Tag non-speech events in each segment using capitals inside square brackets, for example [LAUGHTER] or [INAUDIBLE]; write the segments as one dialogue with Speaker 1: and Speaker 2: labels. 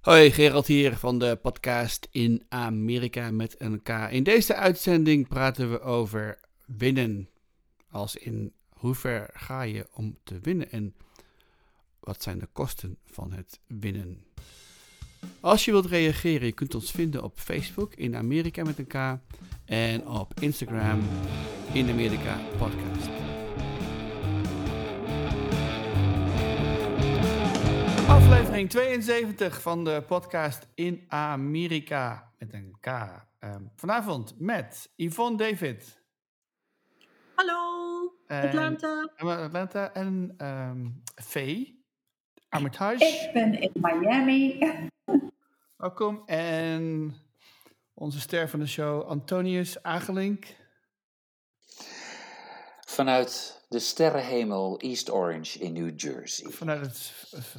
Speaker 1: Hoi, Gerald hier van de podcast in Amerika met een K. In deze uitzending praten we over winnen. Als in hoe ver ga je om te winnen en wat zijn de kosten van het winnen. Als je wilt reageren, je kunt ons vinden op Facebook in Amerika met een K en op Instagram in Amerika podcast. Aflevering 72 van de podcast in Amerika met een K. Ehm, vanavond met Yvonne David.
Speaker 2: Hallo, Atlanta.
Speaker 1: En, Atlanta en um, Faye Armitage.
Speaker 3: Ik ben in Miami. [LAUGHS]
Speaker 1: Welkom. En onze ster van de show, Antonius Agelink.
Speaker 4: Vanuit de sterrenhemel East Orange in New Jersey.
Speaker 1: Vanuit het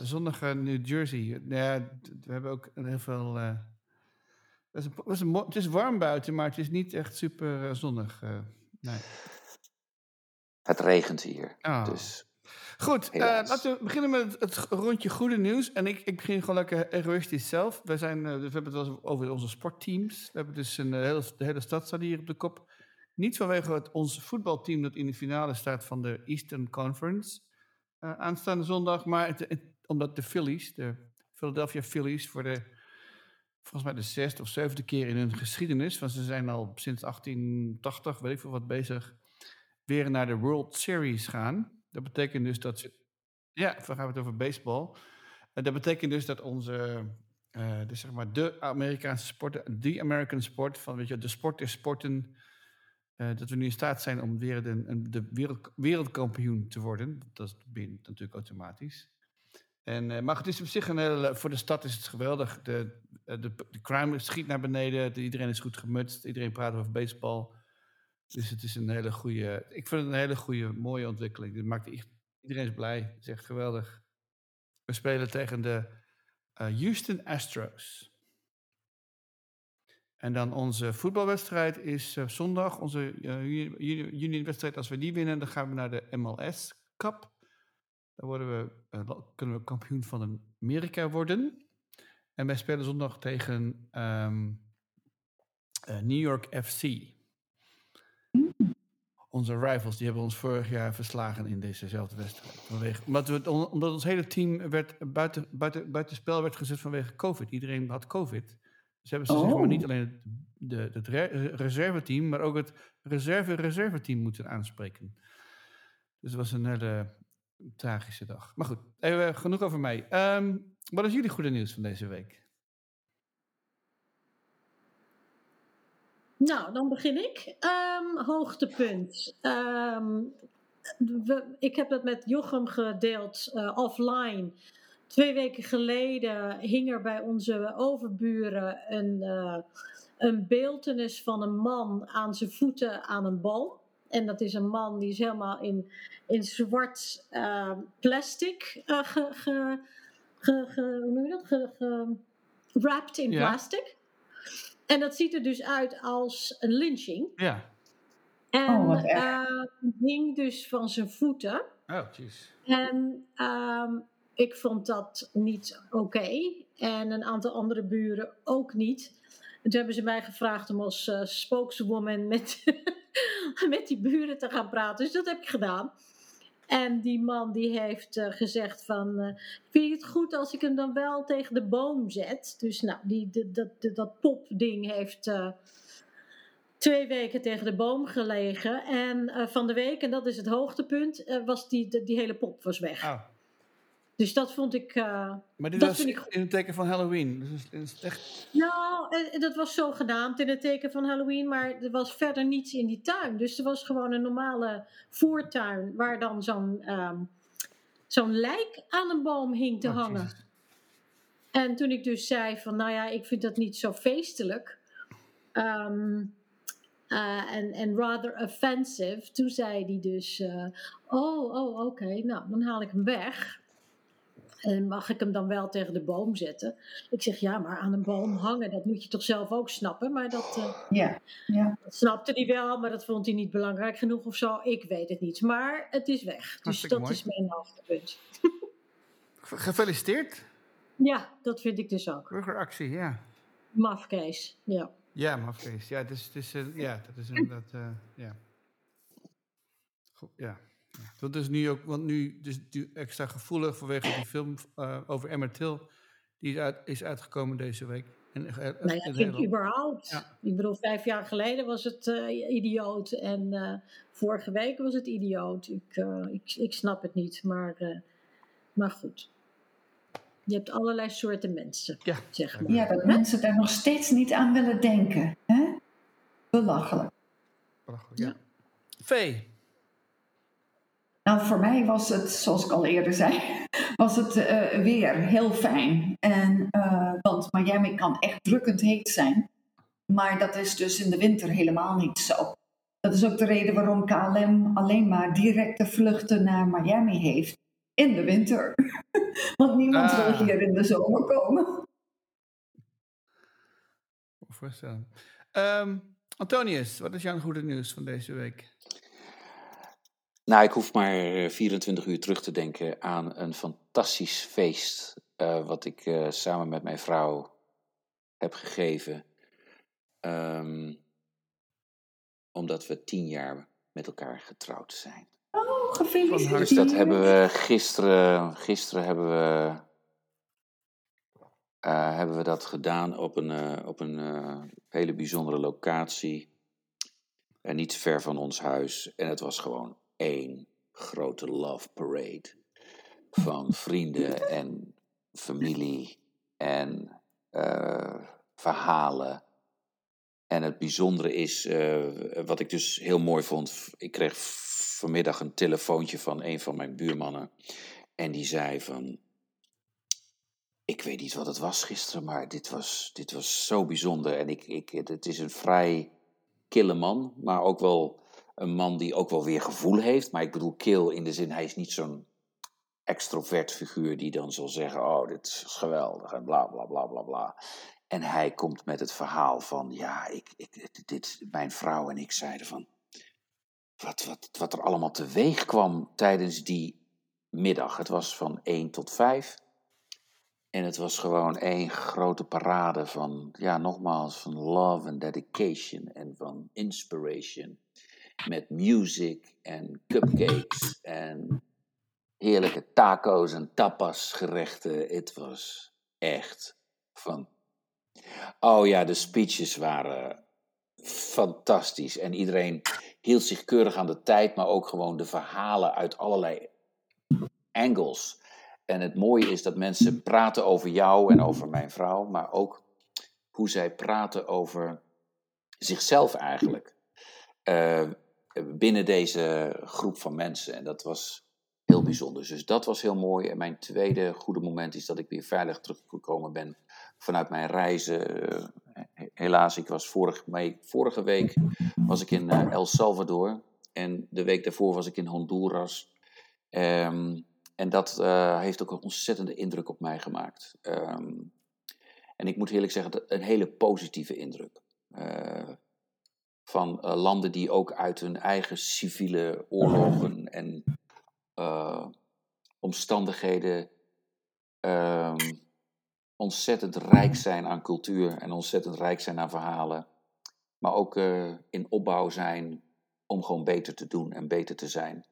Speaker 1: zonnige New Jersey. Ja, we hebben ook heel veel. Uh, het, is een, het is warm buiten, maar het is niet echt super uh, zonnig. Uh, nee.
Speaker 4: Het regent hier.
Speaker 1: Oh.
Speaker 4: Dus.
Speaker 1: Goed, laten we beginnen met het, rondje goede nieuws. En ik, ik begin gewoon lekker egoïstisch zelf. We, zijn, we hebben het wel over onze sportteams. We hebben dus een hele, de hele stad staat hier op de kop. Niet vanwege het, ons voetbalteam dat in de finale staat van de Eastern Conference uh, aanstaande zondag, maar omdat de Phillies, de Philadelphia Phillies, voor de volgens mij de zesde of zevende keer in hun geschiedenis, want ze zijn al sinds 1880, weet ik veel wat, bezig, weer naar de World Series gaan. Dat betekent dus dat ze, ja, dan gaan we het over baseball. Uh, dat betekent dus dat onze, uh, zeg maar, de Amerikaanse sport, de American sport, van weet je, de sport is sporten uh, dat we nu in staat zijn om weer de, de wereld, wereldkampioen te worden. Dat bent natuurlijk automatisch. En, uh, maar het is op zich een hele, voor de stad is het geweldig. De, de, de crime schiet naar beneden, iedereen is goed gemutst, iedereen praat over baseball. Dus het is een hele goede, ik vind het een hele goede, mooie ontwikkeling. Dit maakt iedereen is blij, het is echt geweldig. We spelen tegen de Houston Astros. En dan onze voetbalwedstrijd is uh, zondag. Onze uh, juni-wedstrijd, als we die winnen, dan gaan we naar de MLS Cup. Dan worden we, uh, kunnen we kampioen van Amerika worden. En wij spelen zondag tegen um, New York FC. Onze rivals, die hebben ons vorig jaar verslagen in dezezelfde wedstrijd. Vanwege, omdat, omdat ons hele team werd buiten, buiten, buiten spel werd gezet vanwege COVID. Iedereen had COVID. Dus hebben ze oh. zeg maar niet alleen het, de, het reserveteam, maar ook het reserve-reserveteam moeten aanspreken. Dus het was een hele tragische dag. Maar goed, even genoeg over mij. Um, wat is jullie goede nieuws van deze week?
Speaker 2: Nou, dan begin ik. Um, hoogtepunt. Um, we, ik heb het met Jochem gedeeld uh, offline. Twee weken geleden hing er bij onze overburen een, uh, een beeltenis van een man aan zijn voeten aan een boom. En dat is een man die is helemaal in, in zwart uh, plastic uh, ge, ge, ge, ge, hoe noem je dat? Ge, ge, wrapped in ja. plastic. En dat ziet er dus uit als een lynching.
Speaker 1: Ja.
Speaker 2: En oh, uh, hing dus van zijn voeten.
Speaker 1: Oh, jeez.
Speaker 2: En um, ik vond dat niet oké. En een aantal andere buren ook niet. En toen hebben ze mij gevraagd om als uh, spokeswoman met, [LAUGHS] met die buren te gaan praten. Dus dat heb ik gedaan. En die man die heeft uh, gezegd van, uh, vind je het goed als ik hem dan wel tegen de boom zet? Dus nou, die, die dat, dat, dat heeft twee weken tegen de boom gelegen. En van de week, en dat is het hoogtepunt, was die, die, die hele pop was weg.
Speaker 1: Oh.
Speaker 2: Dus dat vond ik. Uh,
Speaker 1: maar dit
Speaker 2: dat
Speaker 1: was
Speaker 2: vind ik
Speaker 1: in het teken van Halloween. Dus het is echt...
Speaker 2: Nou, dat was zo gedaan in het teken van Halloween, maar er was verder niets in die tuin. Dus er was gewoon een normale voortuin waar dan zo'n um, zo'n lijk aan een boom hing te oh, hangen. En toen ik dus zei van, nou ja, ik vind dat niet zo feestelijk. Um, uh, en, en rather offensive. Toen zei hij dus, uh, oh, oh, oké, okay, nou, dan haal ik hem weg. En mag ik hem dan wel tegen de boom zetten? Ik zeg ja, maar aan een boom hangen, dat moet je toch zelf ook snappen. Maar dat, uh,
Speaker 3: ja, ja.
Speaker 2: dat snapte hij wel, maar dat vond hij niet belangrijk genoeg of zo. Ik weet het niet. Maar het is weg. Dus dat
Speaker 1: mooi.
Speaker 2: is mijn hoogtepunt.
Speaker 1: Gefeliciteerd.
Speaker 2: Ja, dat vind ik dus ook.
Speaker 1: Burgeractie, ja.
Speaker 2: Mafkees, ja.
Speaker 1: Ja, maar vrees. Ja, het is, het is, eh, ja, dat is inderdaad, eh, ja. Goed, ja. Ja. Dat is nu ook, want nu dus extra gevoelig vanwege die film eh, over Emmett Till. Die is, uit, is uitgekomen deze week. En, eh, eh,
Speaker 2: Nou ja, ik vind überhaupt.
Speaker 1: Ja.
Speaker 2: Ik bedoel, vijf jaar geleden was het eh, idioot en eh, vorige week was het idioot. Ik, eh, ik, ik snap het niet, maar, eh, maar goed. Je hebt allerlei soorten mensen,
Speaker 1: Ja.
Speaker 2: zeg maar.
Speaker 3: Ja, dat mensen daar nog steeds niet aan willen denken. Hè? Belachelijk.
Speaker 1: Belachelijk, ja. Vee.
Speaker 3: Nou, voor mij was het, zoals ik al eerder zei, [LAUGHS] was het eh, weer heel fijn. En, eh, want Miami kan echt drukkend heet zijn. Maar dat is dus in de winter helemaal niet zo. Dat is ook de reden waarom KLM alleen maar directe vluchten naar Miami heeft in de winter. [LAUGHS] want niemand
Speaker 1: Ah.
Speaker 3: wil hier in de zomer komen.
Speaker 1: Voorstellen. Ehm, Antonius, wat is jouw goede nieuws van deze week?
Speaker 4: Nou, ik hoef maar eh, 24 uur terug te denken aan een fantastisch feest. eh, wat ik eh, samen met mijn vrouw heb gegeven. Ehm, omdat we tien jaar met elkaar getrouwd zijn.
Speaker 3: Oh, gefeliciteerd.
Speaker 4: Dus dat hebben we gisteren. Gisteren hebben we. eh, hebben we dat gedaan op een, eh, op een eh, hele bijzondere locatie. En niet ver van ons huis. En het was gewoon één grote love parade. Van vrienden en familie en eh, verhalen. En het bijzondere is, eh, wat ik dus heel mooi vond. Ik kreeg vanmiddag een telefoontje van een van mijn buurmannen. En die zei van. Ik weet niet wat het was gisteren, maar dit was, dit was zo bijzonder. En ik, ik, het is een vrij kille man, maar ook wel een man die ook wel weer gevoel heeft. Maar ik bedoel kil in de zin, hij is niet zo'n extrovert figuur die dan zal zeggen: Oh, dit is geweldig en bla bla bla bla bla. En hij komt met het verhaal van: Ja, ik, ik, dit, mijn vrouw en ik zeiden van. Wat, wat, wat er allemaal teweeg kwam tijdens die middag. Het was van 1 tot 5. En het was gewoon één grote parade van, ja, nogmaals, van love en dedication en van inspiration. Met music en cupcakes en heerlijke taco's en tapas gerechten. Het was echt van. Oh ja, de speeches waren fantastisch. En iedereen hield zich keurig aan de tijd, maar ook gewoon de verhalen uit allerlei angles. En het mooie is dat mensen praten over jou en over mijn vrouw, maar ook hoe zij praten over zichzelf eigenlijk. Eh, binnen deze groep van mensen. En dat was heel bijzonder. Dus dat was heel mooi. En mijn tweede goede moment is dat ik weer veilig teruggekomen ben vanuit mijn reizen. Eh, he- helaas, ik was vorige, me- vorige week was ik in eh, El Salvador. En de week daarvoor was ik in Honduras. Ehm, en dat heeft ook een ontzettende indruk op mij gemaakt. Ehm, en ik moet eerlijk zeggen, een hele positieve indruk. Van eh, landen die ook uit hun eigen civiele oorlogen [CLEARS THROAT] en eh, omstandigheden ehm, ontzettend rijk zijn aan cultuur en ontzettend rijk zijn aan verhalen. Maar ook eh, in opbouw zijn om gewoon beter te doen en beter te zijn.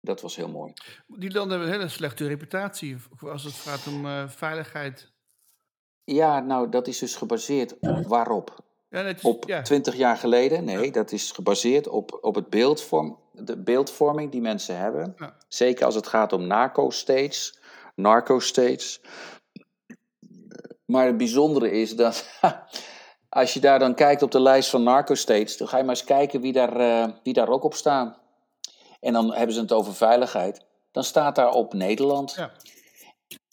Speaker 4: Dat was heel mooi.
Speaker 1: Die landen hebben een hele slechte reputatie als het gaat om veiligheid.
Speaker 4: Ja, nou, dat is dus gebaseerd op waarop?
Speaker 1: Ja, het is,
Speaker 4: Op
Speaker 1: ja.
Speaker 4: 20 jaar geleden? Nee, dat is gebaseerd op, op het beeldvorm, de beeldvorming die mensen hebben. Zeker als het gaat om narco-states, narco-states. Maar het bijzondere is dat [LAUGHS] als je daar dan kijkt op de lijst van narco-states, dan ga je maar eens kijken wie daar, eh, wie daar ook op staan. En dan hebben ze het over veiligheid. Dan staat daar op Nederland.
Speaker 1: Ja.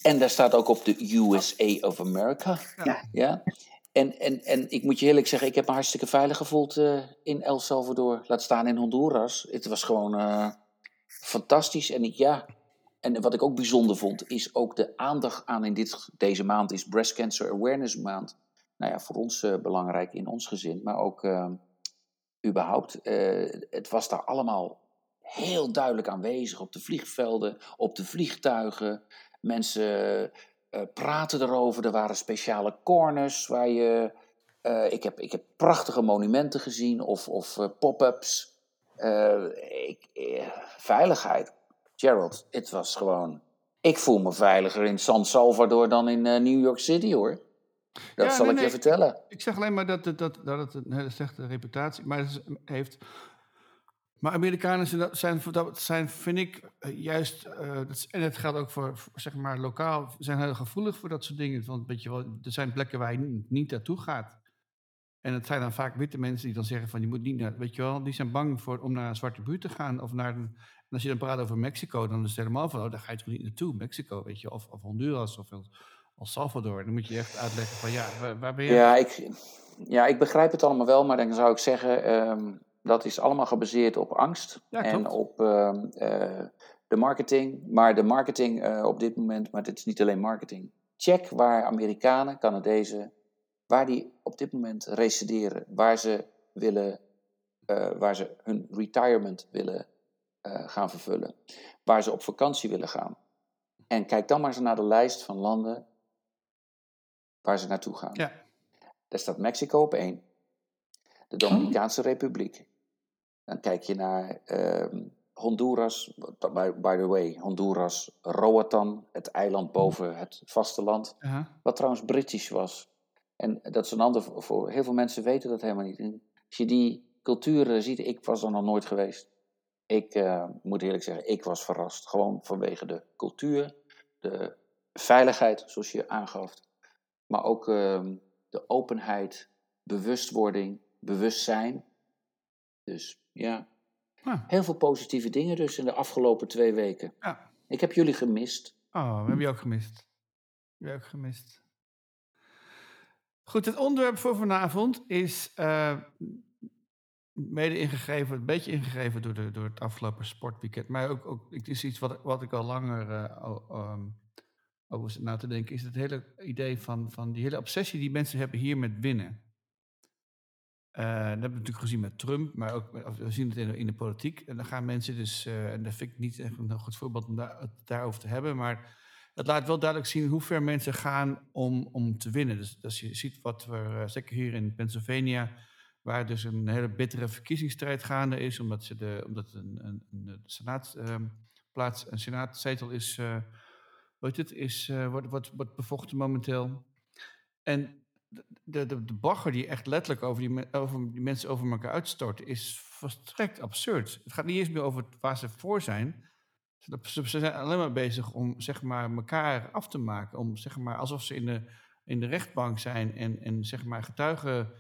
Speaker 4: En daar staat ook op de USA of America.
Speaker 3: Ja.
Speaker 4: En, en, en ik moet je eerlijk zeggen, ik heb me hartstikke veilig gevoeld eh, in El Salvador. Laat staan in Honduras. Het was gewoon eh, fantastisch. En ik, ja, en wat ik ook bijzonder vond, is ook de aandacht aan in dit, deze maand is Breast Cancer Awareness Maand. Nou ja, voor ons eh, belangrijk in ons gezin, maar ook eh, überhaupt. het was daar allemaal heel duidelijk aanwezig op de vliegvelden, op de vliegtuigen. Mensen eh, praten erover. Er waren speciale corners waar je. eh, ik, heb, ik heb prachtige monumenten gezien of, of eh, pop-ups. Ik- veiligheid. Gerald, het was gewoon. Ik voel me veiliger in San Salvador dan in New York City hoor. Dat
Speaker 1: Ja,
Speaker 4: zal
Speaker 1: nee,
Speaker 4: ik je vertellen.
Speaker 1: Ik zeg alleen maar dat het, dat, dat het een hele slechte reputatie maar het heeft. Maar Amerikanen zijn, zijn, zijn vind ik, eh, juist, eh, en het geldt ook voor, zeg maar, lokaal, zijn heel gevoelig voor dat soort dingen. Want weet je wel, er zijn plekken waar je niet, niet naartoe gaat. En het zijn dan vaak witte mensen die dan zeggen van, je moet niet naar, weet je wel, die zijn bang voor, om naar een zwarte buurt te gaan. Of naar een, en als je dan praat over Mexico, dan is het helemaal van, oh, daar ga je toch niet naartoe, Mexico, weet je, of, of Honduras of El Salvador. Dan moet je echt uitleggen van, ja, waar, waar ben je?
Speaker 4: Ja ik, ja, ik begrijp het allemaal wel, maar dan zou ik zeggen, ehm, dat is allemaal gebaseerd op angst
Speaker 1: Ja,
Speaker 4: en op ehm, eh, de marketing. Maar de marketing eh, op dit moment, maar dit is niet alleen marketing. Check waar Amerikanen, Canadezen, waar die op dit moment resideren, waar ze willen, eh, waar ze hun retirement willen gaan vervullen, waar ze op vakantie willen gaan. En kijk dan maar eens naar de lijst van landen waar ze naartoe gaan.
Speaker 1: Ja.
Speaker 4: Daar staat Mexico op één. De Dominicaanse Republiek. Dan kijk je naar ehm, Honduras. By, the way, Honduras, Roatan, het eiland boven het vasteland. Wat trouwens British was. En dat is een ander voor, heel veel mensen weten dat helemaal niet. En als je die culturen ziet, ik was er nog nooit geweest. Ik eh, moet eerlijk zeggen, ik was verrast. Gewoon vanwege de cultuur, de veiligheid, zoals je aangaf. Maar ook ehm, de openheid, bewustwording, bewustzijn. Dus ja,
Speaker 1: Ah,
Speaker 4: heel veel positieve dingen dus in de afgelopen twee weken.
Speaker 1: ja.
Speaker 4: Ik heb jullie gemist.
Speaker 1: Oh, we hebben je ook gemist. We hebben je ook gemist. Goed, het onderwerp voor vanavond is eh, mede ingegeven, een beetje ingegeven door, de, door het afgelopen sportweekend. Maar ook, ook het is iets wat, wat ik al langer o- ehm, over na te denken. Is het hele idee van, van die hele obsessie die mensen hebben hier met winnen. Eh, dat hebben we natuurlijk gezien met Trump, maar ook we zien het in de, in de politiek. En dan gaan mensen dus, eh, en dat vind ik niet echt een goed voorbeeld om het daarover te hebben, maar het laat wel duidelijk zien hoe ver mensen gaan om, om te winnen. Dus als je ziet wat we, eh, zeker hier in Pennsylvania, waar dus een hele bittere verkiezingsstrijd gaande is, omdat, ze de, omdat een, een, een senaatsplaats, een senaatzetel is, hoe heet het, is, eh, wordt, wordt, wordt bevochten momenteel. En de, de, de, bagger die echt letterlijk over die, over die mensen over elkaar uitstort, is volstrekt absurd. Het gaat niet eens meer over waar ze voor zijn. Ze, zijn alleen maar bezig om zeg maar, elkaar af te maken. Om, zeg maar, alsof ze in de, in de rechtbank zijn en, en zeg maar, getuigen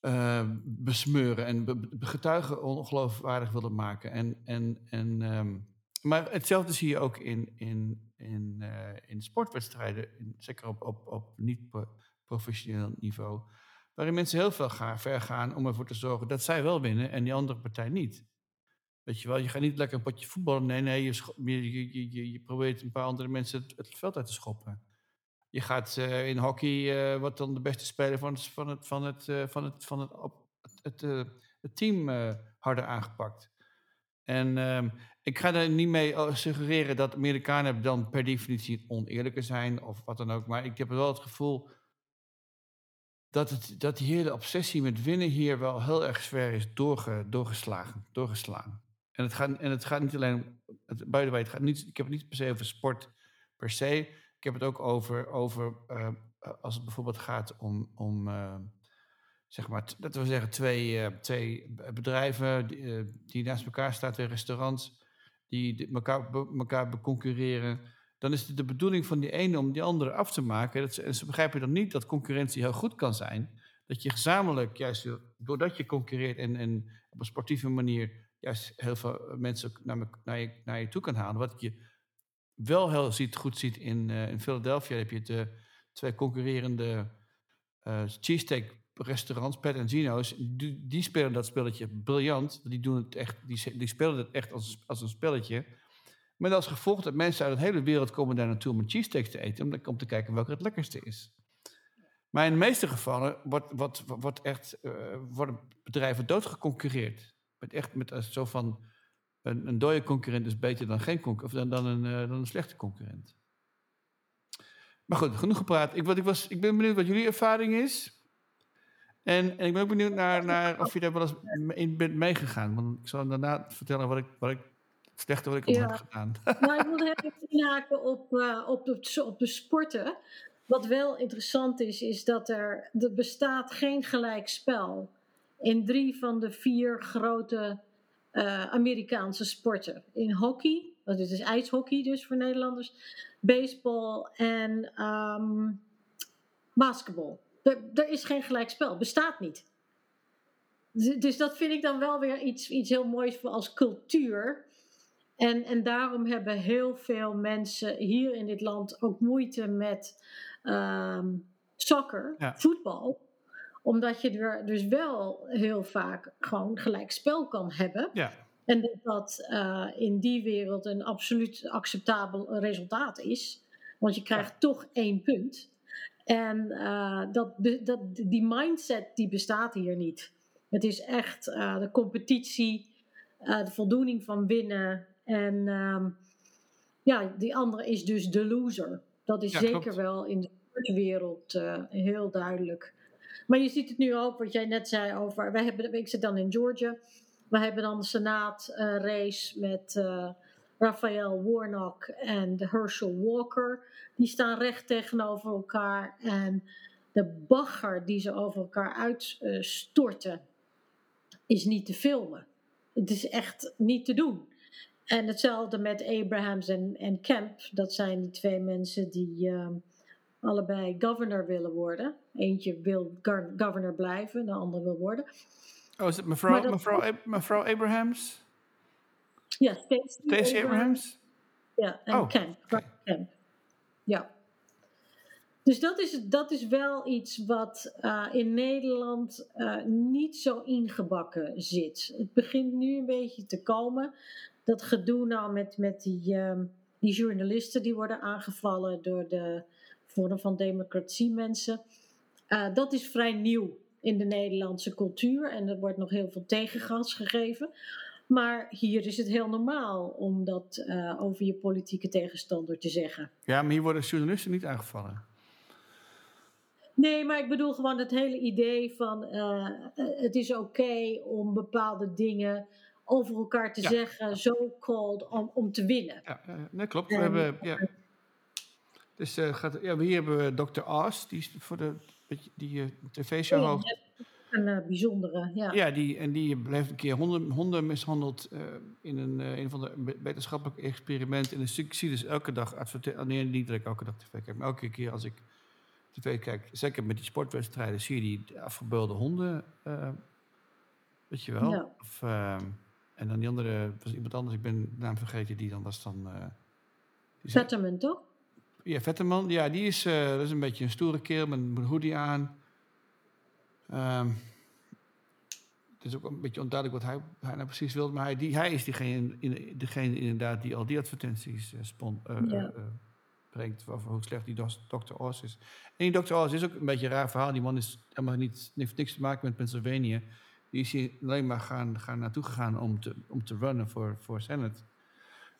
Speaker 1: eh, besmeuren en getuigen ongeloofwaardig willen maken. En, en, en, ehm, maar hetzelfde zie je ook in, in, in, eh, in sportwedstrijden, in, zeker op, op, op niet-professioneel niveau, waarin mensen heel veel gaan, ver gaan om ervoor te zorgen dat zij wel winnen en die andere partij niet. Weet je wel, je gaat niet lekker een potje voetballen. Nee, nee, je, je, je, je- probeert een paar andere mensen het, veld uit te schoppen. Je gaat eh, in hockey, eh, wat dan de beste speler van het, van het, van het, eh, van het, van het, team harder aangepakt. En ehm, ik ga er niet mee suggereren dat Amerikanen dan per definitie oneerlijker zijn of wat dan ook. Maar ik heb wel het gevoel dat, het, dat die hele obsessie met winnen hier wel heel erg ver is doorge, doorgeslagen, doorgeslaan. En het gaat, en het gaat niet alleen, het, by gaat niet, ik heb het niet per se over sport per se. Ik heb het ook over, over eh, als het bijvoorbeeld gaat om, om eh, zeg maar, dat we zeggen, twee, eh, twee bedrijven die, die naast elkaar staan, twee restaurants, die elkaar, elkaar beconcurreren. Dan is het de bedoeling van die ene om die andere af te maken. Dat en ze begrijpen dan niet dat concurrentie heel goed kan zijn. Dat je gezamenlijk, juist doordat je concurreert en, en op een sportieve manier, juist heel veel mensen naar, naar, je, naar je toe kan halen. Wat je wel heel ziet, goed ziet in, eh, in Philadelphia, heb je de twee concurrerende eh cheesesteak restaurants, Pat en Gino's, die, die spelen dat spelletje briljant. Die, doen het echt, die, die spelen het echt als, als een spelletje. Met als gevolg dat mensen uit de hele wereld komen daar naartoe om een cheesesteak te eten, om, te kijken welke het lekkerste is. Maar in de meeste gevallen wordt, wordt, wordt eh, worden bedrijven doodgeconcurreerd. Met echt met als zo van een, een dode concurrent is beter dan, geen concur- of dan, dan, een, eh, dan een slechte concurrent. Maar goed, genoeg gepraat. Ik, ik, was, ik ben benieuwd wat jullie ervaring is. En, en ik ben ook benieuwd naar, naar of je daar wel eens in bent meegegaan. Want ik zal daarna vertellen wat ik, wat ik het slechte wat ik
Speaker 2: Ja.
Speaker 1: heb gedaan. [LAUGHS]
Speaker 2: Nou, ik heel even inhaken op, eh, op, de, op de sporten. Wat wel interessant is, is dat er, er bestaat geen gelijk spel in drie van de vier grote eh, Amerikaanse sporten. In hockey, want dit is ijshockey dus voor Nederlanders, baseball en ehm, basketbal. Er, er is geen gelijk spel, bestaat niet. Dus- Dus dat vind ik dan wel weer iets, iets heel moois voor als cultuur. En, en daarom hebben heel veel mensen hier in dit land ook moeite met ehm soccer,
Speaker 1: Ja.
Speaker 2: voetbal. Omdat je er dus wel heel vaak gewoon gelijk spel kan hebben.
Speaker 1: Ja,
Speaker 2: En dat dat eh, in die wereld een absoluut acceptabel resultaat is. Want je krijgt toch één punt. En eh, dat, dat, die mindset die bestaat hier niet. Het is echt eh, de competitie, de voldoening van winnen. En ehm, ja, die andere is dus de loser. Dat is
Speaker 1: Ja,
Speaker 2: zeker
Speaker 1: klopt.
Speaker 2: wel in de sportwereld eh, heel duidelijk. Maar je ziet het nu ook, wat jij net zei over. Wij hebben, ik zit dan in Georgia. We hebben dan de Senaat-race met eh Raphael Warnock en Herschel Walker. Die staan recht tegenover elkaar. En de bagger die ze over elkaar uitstorten, is niet te filmen. Het is echt niet te doen. En hetzelfde met Abrahams en, en Kemp. Dat zijn die twee mensen die ehm, allebei governor willen worden. Eentje wil governor blijven, de ander wil worden.
Speaker 1: Oh, is het mevrouw,
Speaker 2: dat-
Speaker 1: mevrouw, Ab- mevrouw Abrahams?
Speaker 2: Ja, Stacey,
Speaker 1: Stacey Abrahams?
Speaker 2: Ja, en
Speaker 1: Oh.
Speaker 2: Kemp. Ja. Dus dat is, dat is wel iets wat eh, in Nederland eh, niet zo ingebakken zit. Het begint nu een beetje te komen. Dat gedoe nou met, met die, ehm, die journalisten die worden aangevallen door de Forum van Democratie mensen. Eh, dat is vrij nieuw in de Nederlandse cultuur en er wordt nog heel veel tegengas gegeven. Maar hier is het heel normaal om dat eh, over je politieke tegenstander te zeggen.
Speaker 1: Ja, maar hier worden journalisten niet aangevallen.
Speaker 2: Nee, maar ik bedoel gewoon het hele idee van eh, het is oké om bepaalde dingen over elkaar te
Speaker 1: Ja.
Speaker 2: zeggen, zo called, om, om te winnen.
Speaker 1: Ja, nee, klopt. We
Speaker 2: En-
Speaker 1: hebben, ja. Dus eh, gaat, ja, hier hebben we Dr. Oz, die is voor de die eh, tv-show
Speaker 2: Ja,
Speaker 1: host.
Speaker 2: Een eh, bijzondere, ja.
Speaker 1: Ja, die, en die heeft een keer honden, honden mishandeld in een, een van de be- wetenschappelijk experiment. En dus ik zie dus elke dag advertenties. Nee, niet dat ik elke dag tv kijk, maar elke keer als ik tv kijk, zeker met die sportwedstrijden, zie je die afgebeelde honden. weet je wel?
Speaker 2: Ja.
Speaker 1: Of, ehm, en dan die andere, was iemand anders, ik ben de naam vergeten, die dan was dan. zei-
Speaker 2: Vetterman, toch?
Speaker 1: ja, Vetterman, ja, die is, eh, dat is een beetje een stoere kerel met een hoodie aan. Ehm, het is ook een beetje onduidelijk wat hij, hij nou precies wil, maar hij, die, hij is diegene, in, degene inderdaad die al die advertenties spon,
Speaker 2: Ja.
Speaker 1: eh, brengt over hoe slecht die Dr. Oz is. En die Dr. Oz is ook een beetje een raar verhaal. Die man is helemaal niet, heeft niks te maken met Pennsylvania. Die is hier alleen maar gaan, gaan naartoe gegaan om te, om te runnen voor, voor Senate.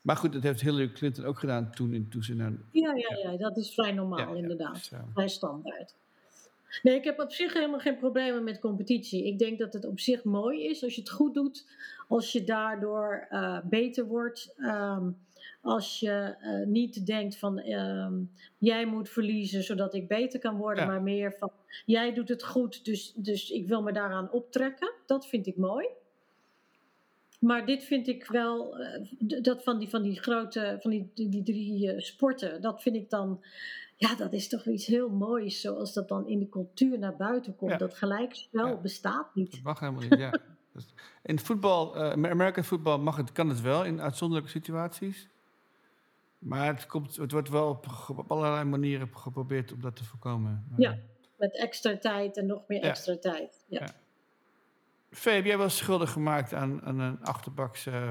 Speaker 1: Maar goed, dat heeft Hillary Clinton ook gedaan toen, in- toen ze naar
Speaker 2: Ja, ja, ja, dat is vrij normaal,
Speaker 1: Ja, ja,
Speaker 2: inderdaad.
Speaker 1: eh,
Speaker 2: Vrij standaard. Nee, ik heb op zich helemaal geen problemen met competitie. Ik denk dat het op zich mooi is als je het goed doet. Als je daardoor eh, beter wordt. Ehm, als je eh, niet denkt van ehm, jij moet verliezen zodat ik beter kan worden.
Speaker 1: Ja.
Speaker 2: Maar meer van jij doet het goed, dus, dus ik wil me daaraan optrekken. Dat vind ik mooi. Maar dit vind ik wel, eh, dat van die, van die grote, van die, die, drie eh, sporten, dat vind ik dan, ja, dat is toch iets heel moois, zoals dat dan in de cultuur naar buiten komt.
Speaker 1: Ja.
Speaker 2: Dat gelijkspel
Speaker 1: Ja.
Speaker 2: bestaat niet.
Speaker 1: Dat mag helemaal niet, ja. [LAUGHS] In voetbal, eh American voetbal mag het, kan het wel in uitzonderlijke situaties. Maar het, komt, het wordt wel op, op allerlei manieren geprobeerd om dat te voorkomen. Maar,
Speaker 2: Ja. Met extra tijd en nog meer
Speaker 1: Ja.
Speaker 2: extra tijd. Ja.
Speaker 1: Ja. Vee, heb jij wel schuldig gemaakt aan, aan een achterbaks eh,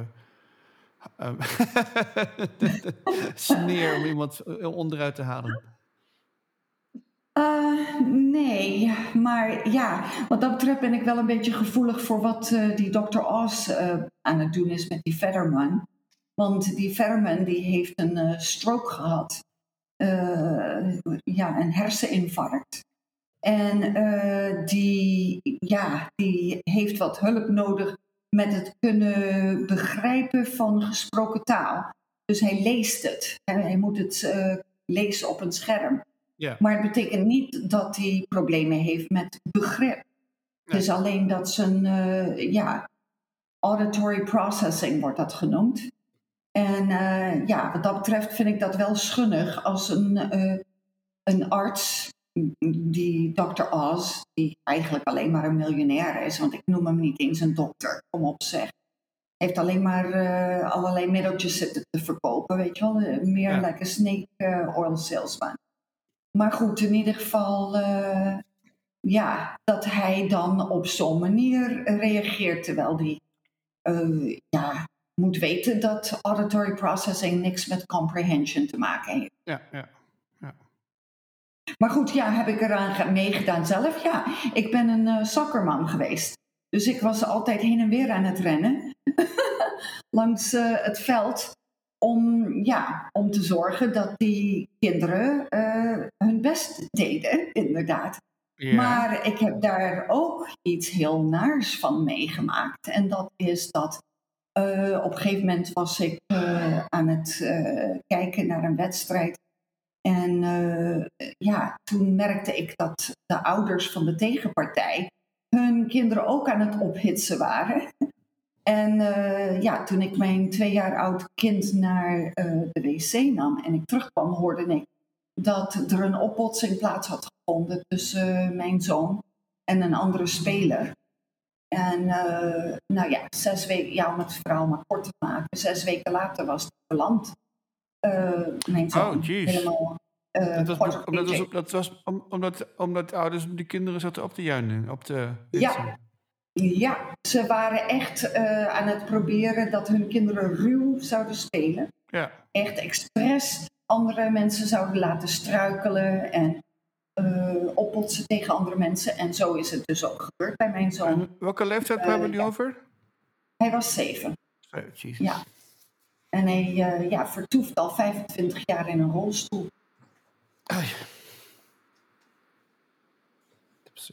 Speaker 1: [LAUGHS] sneer om iemand onderuit te halen?
Speaker 3: Eh, nee, maar ja, wat dat betreft ben ik wel een beetje gevoelig voor wat eh, die Dr. Oz eh, aan het doen is met die Fetterman. Want die Fetterman die heeft een eh, stroke gehad. Eh, ja, een herseninfarct. En eh, die, ja, die heeft wat hulp nodig met het kunnen begrijpen van gesproken taal. Dus hij leest het. Hij, hij moet het lezen op een scherm.
Speaker 1: Ja.
Speaker 3: Maar het betekent niet dat hij problemen heeft met begrip. Het is alleen dat zijn ja, auditory processing wordt dat genoemd. En eh, ja, wat dat betreft vind ik dat wel schunnig als een, eh, een arts, die Dr. Oz, die eigenlijk alleen maar een miljonair is, want ik noem hem niet eens een dokter, kom op zeg. Heeft alleen maar eh, allerlei middeltjes zitten te verkopen, weet je wel. Meer
Speaker 1: Ja.
Speaker 3: like een snake oil salesman. Maar goed, in ieder geval, ja, dat hij dan op zo'n manier reageert, terwijl eh, ja, moet weten dat auditory processing niks met comprehension te maken heeft.
Speaker 1: Ja, ja.
Speaker 3: Maar goed, ja, heb ik eraan ge- meegedaan zelf? Ja, ik ben een uh, geweest. Dus ik was altijd heen en weer aan het rennen [LAUGHS] langs eh, het veld. Om, ja, om te zorgen dat die kinderen eh, hun best deden, inderdaad.
Speaker 1: ja.
Speaker 3: Maar ik heb daar ook iets heel naars van meegemaakt. En dat is dat eh, op een gegeven moment was ik eh, aan het eh, kijken naar een wedstrijd. En ja, toen merkte ik dat de ouders van de tegenpartij hun kinderen ook aan het ophitsen waren. En ja, toen ik mijn twee jaar oud kind naar de wc nam en ik terugkwam, hoorde ik dat er een opbotsing plaats had gevonden tussen mijn zoon en een andere speler. En eh, nou ja, zes weken, ja, om het verhaal maar kort te maken, zes weken later was het beland. Mijn zoon
Speaker 1: Oh, jeez.
Speaker 3: helemaal eh,
Speaker 1: Dat was, omdat, dat was, dat was om- omdat, omdat de ouders de kinderen zaten op te juinen. Op de,
Speaker 3: Ja. Ja, ze waren echt aan het proberen dat hun kinderen ruw zouden spelen.
Speaker 1: Ja.
Speaker 3: Echt expres andere mensen zouden laten struikelen en eh oppotsen tegen andere mensen. En zo is het dus ook gebeurd bij mijn zoon.
Speaker 1: En welke leeftijd
Speaker 3: Eh,
Speaker 1: hebben we
Speaker 3: ja.
Speaker 1: over?
Speaker 3: Hij was zeven.
Speaker 1: Oh, Jezus.
Speaker 3: Ja. En hij eh, ja, vertoeft al 25 jaar in een rolstoel.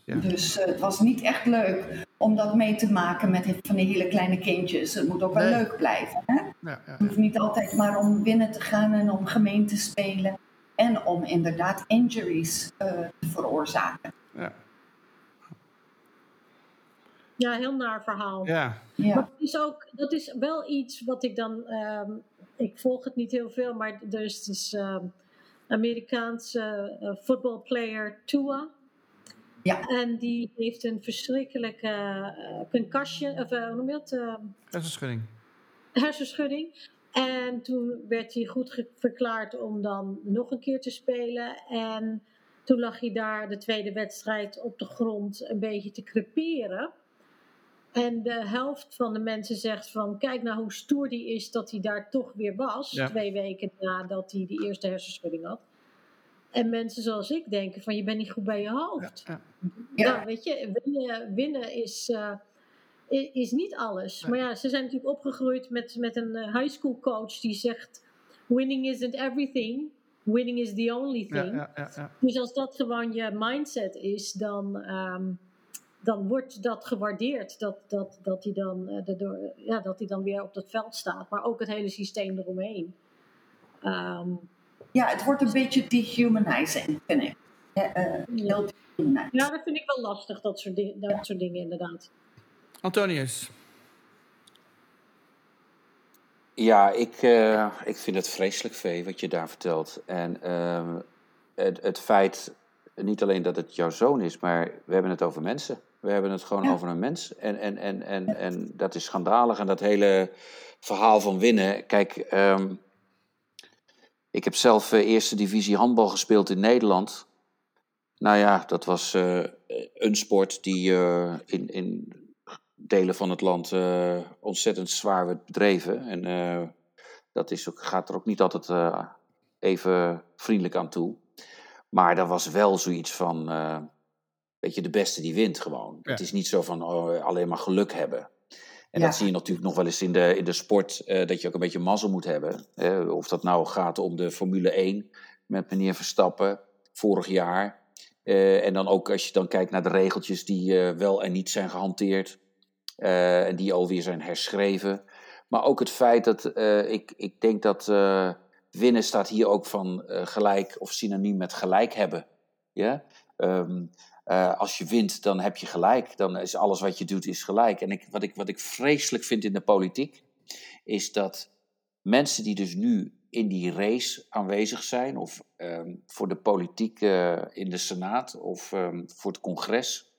Speaker 1: Ja.
Speaker 3: Dus het was niet echt leuk om dat mee te maken met van die hele kleine kindjes. Het moet ook wel
Speaker 1: Nee.
Speaker 3: leuk blijven. Hè?
Speaker 1: Ja, ja,
Speaker 3: Het hoeft niet altijd maar om winnen te gaan en om gemeen te spelen. En om inderdaad injuries eh, te veroorzaken.
Speaker 1: ja.
Speaker 2: Ja, heel naar verhaal.
Speaker 1: ja.
Speaker 2: Maar
Speaker 3: Ja,
Speaker 2: dat is ook, dat is wel iets wat ik dan, ehm, ik volg het niet heel veel, maar er is dus ehm, Amerikaanse uh, voetbalplayer Tua.
Speaker 3: Ja.
Speaker 2: En die heeft een verschrikkelijke eh, concussion, of eh, hoe noem je dat? Ehm,
Speaker 1: Hersenschudding.
Speaker 2: hersenschudding. En toen werd hij goed verklaard om dan nog een keer te spelen. En toen lag hij daar de tweede wedstrijd op de grond een beetje te creperen. En de helft van de mensen zegt van kijk nou hoe stoer die is dat hij daar toch weer was.
Speaker 1: Ja.
Speaker 2: Twee weken nadat hij die eerste hersenschudding had. En mensen zoals ik denken van je bent niet goed bij je hoofd.
Speaker 1: Ja.
Speaker 3: Ja.
Speaker 2: Nou, weet je, winnen, winnen is, eh, is niet alles.
Speaker 1: Nee.
Speaker 2: Maar ja, ze zijn natuurlijk opgegroeid met, met een eh, high school coach die zegt: winning isn't everything, winning is the only thing.
Speaker 1: ja, ja, ja.
Speaker 2: Dus als dat gewoon je mindset is, dan, ehm, dan wordt dat gewaardeerd. Dat, dat, dat, hij dan, eh, daardoor, ja, dat hij dan weer op dat veld staat, maar ook het hele systeem eromheen. Ehm,
Speaker 3: ja, het wordt een beetje dehumanizing, vind ik. Ja, eh,
Speaker 2: ja.
Speaker 3: heel dehumanizing.
Speaker 2: ja, dat vind ik wel lastig, dat soort, di- dat soort dingen inderdaad.
Speaker 1: Antonius.
Speaker 4: Ja, ik, eh, ik vind het vreselijk vee wat je daar vertelt. En ehm, het, het feit, niet alleen dat het jouw zoon is, maar we hebben het over mensen. We hebben het gewoon
Speaker 3: Ja.
Speaker 4: over een mens. En, en, en, en, en dat is schandalig. En dat hele verhaal van winnen. Kijk, ehm, ik heb zelf eh, eerste divisie handbal gespeeld in Nederland. Nou ja, dat was eh, een sport die eh, in, in delen van het land eh, ontzettend zwaar werd bedreven. En eh, dat is ook, gaat er ook niet altijd eh, even vriendelijk aan toe. Maar dat was wel zoiets van, eh, weet je, de beste die wint gewoon.
Speaker 1: Ja.
Speaker 4: Het is niet zo van oh, alleen maar geluk hebben. En
Speaker 3: Ja.
Speaker 4: dat zie je natuurlijk nog wel eens in de, in de sport, eh, dat je ook een beetje mazzel moet hebben. Hè? Of dat nou gaat om de Formule 1, met meneer Verstappen vorig jaar. Eh, en dan ook als je dan kijkt naar de regeltjes die eh, wel en niet zijn gehanteerd. Eh, en die alweer zijn herschreven. Maar ook het feit dat eh, ik, ik denk dat eh, winnen staat hier ook van gelijk of synoniem met gelijk hebben. Ja? Ehm, eh, als je wint, dan heb je gelijk. Dan is alles wat je doet, is gelijk. En ik, wat, ik, wat ik vreselijk vind in de politiek, is dat mensen die dus nu in die race aanwezig zijn, of ehm, voor de politiek in de Senaat of ehm, voor het congres,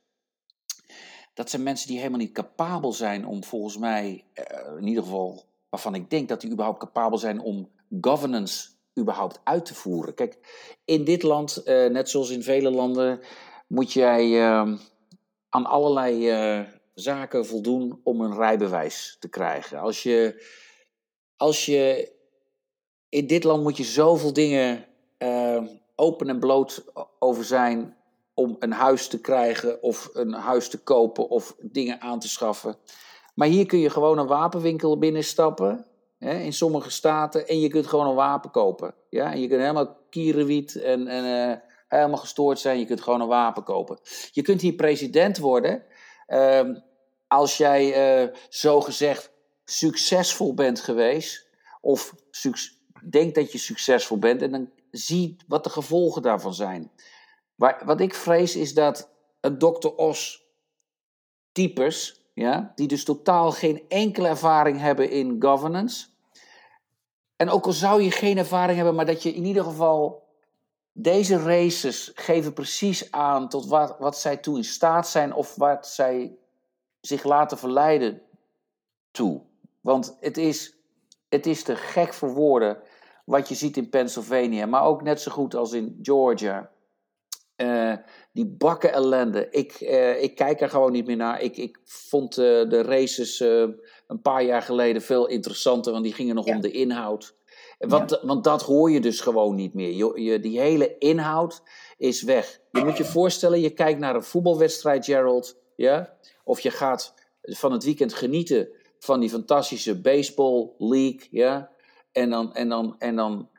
Speaker 4: dat zijn mensen die helemaal niet capabel zijn om volgens mij, eh, in ieder geval waarvan ik denk dat die überhaupt capabel zijn om governance überhaupt uit te voeren. Kijk, in dit land, eh, net zoals in vele landen, moet jij ehm, aan allerlei eh, zaken voldoen om een rijbewijs te krijgen. Als je, als je in dit land moet je zoveel dingen open en bloot over zijn om een huis te krijgen of een huis te kopen of dingen aan te schaffen. Maar hier kun je gewoon een wapenwinkel binnenstappen hè, in sommige staten en je kunt gewoon een wapen kopen. Ja? En je kunt helemaal kierenwiet en, en eh, helemaal gestoord zijn, je kunt gewoon een wapen kopen. Je kunt hier president worden ehm, als jij eh zogezegd succesvol bent geweest of suc- denkt dat je succesvol bent en dan zie wat de gevolgen daarvan zijn. Waar, wat ik vrees is dat een Dr. Os types, ja, die dus totaal geen enkele ervaring hebben in governance. En ook al zou je geen ervaring hebben, maar dat je in ieder geval deze races geven precies aan tot wat, wat zij toe in staat zijn of wat zij zich laten verleiden toe. Want het is, het is te gek voor woorden wat je ziet in Pennsylvania, maar ook net zo goed als in Georgia. Eh, die bakken ellende. Ik, eh, ik kijk er gewoon niet meer naar. Ik, ik vond eh, de races een paar jaar geleden veel interessanter, want die gingen nog
Speaker 3: Ja.
Speaker 4: om de inhoud. Want, want dat hoor je dus gewoon niet meer. Je, je, die hele inhoud is weg. Je moet je voorstellen, je kijkt naar een voetbalwedstrijd, Gerald. Ja? Of je gaat van het weekend genieten van die fantastische baseball league. Ja? En dan, en dan, en dan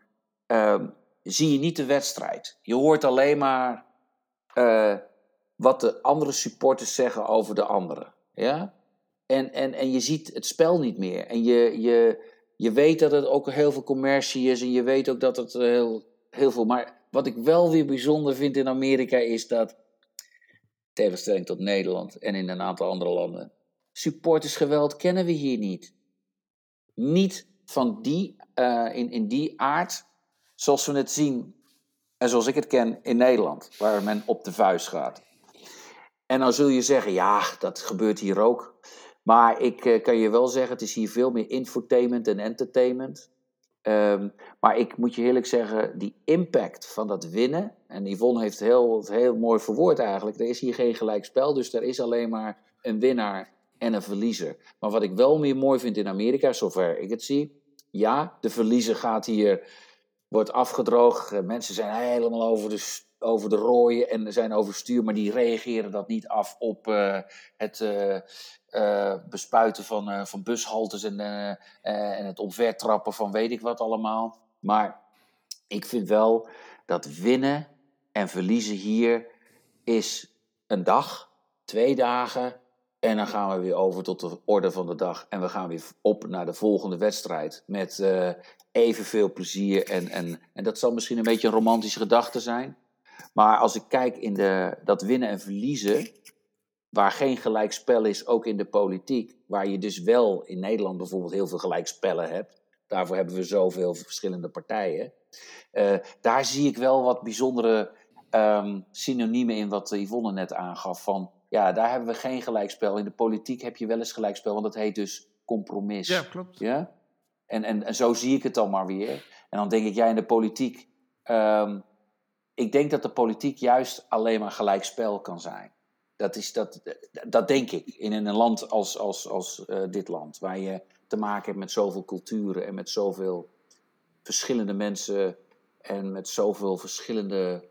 Speaker 4: ehm, zie je niet de wedstrijd. Je hoort alleen maar eh, wat de andere supporters zeggen over de anderen. Ja? En, en, en je ziet het spel niet meer. En je, je, je weet dat het ook heel veel commercie is. En je weet ook dat het heel, heel veel. Maar wat ik wel weer bijzonder vind in Amerika is dat. Tegenstelling tot Nederland en in een aantal andere landen. Supportersgeweld kennen we hier niet. Niet van die, eh, in, in die aard zoals we het zien en zoals ik het ken in Nederland, waar men op de vuist gaat. En dan zul je zeggen, ja, dat gebeurt hier ook. Maar ik eh, kan je wel zeggen, het is hier veel meer infotainment en entertainment. Ehm, maar ik moet je eerlijk zeggen, die impact van dat winnen. En Yvonne heeft heel, het heel mooi verwoord eigenlijk. Er is hier geen gelijkspel, dus er is alleen maar een winnaar en een verliezer. Maar wat ik wel meer mooi vind in Amerika, zover ik het zie. Ja, de verliezer gaat hier, wordt afgedroogd. Eh, Mensen zijn helemaal over de, over de rooien en zijn overstuur, maar die reageren dat niet af op eh, het eh, bespuiten van, van bushaltes en, en het omvertrappen van weet ik wat allemaal. Maar ik vind wel dat winnen en verliezen hier is een dag, twee dagen. En dan gaan we weer over tot de orde van de dag. En we gaan weer op naar de volgende wedstrijd. Met evenveel plezier. En, en, en dat zal misschien een beetje een romantische gedachte zijn. Maar als ik kijk in de, dat winnen en verliezen. Waar geen gelijkspel is, ook in de politiek. Waar je dus wel in Nederland bijvoorbeeld heel veel gelijkspellen hebt. Daarvoor hebben we zoveel verschillende partijen. Eh, daar zie ik wel wat bijzondere ehm, synoniemen in wat Yvonne net aangaf. Van ja, daar hebben we geen gelijkspel. In de politiek heb je wel eens gelijkspel, want dat heet dus compromis.
Speaker 1: Ja, klopt.
Speaker 4: Ja? En, en, en zo zie ik het dan maar weer. En dan denk ik, jij in de politiek. ehm, ik denk dat de politiek juist alleen maar gelijkspel kan zijn. Dat, is, dat, dat denk ik in een land als, als, als eh, dit land, waar je te maken hebt met zoveel culturen en met zoveel verschillende mensen en met zoveel verschillende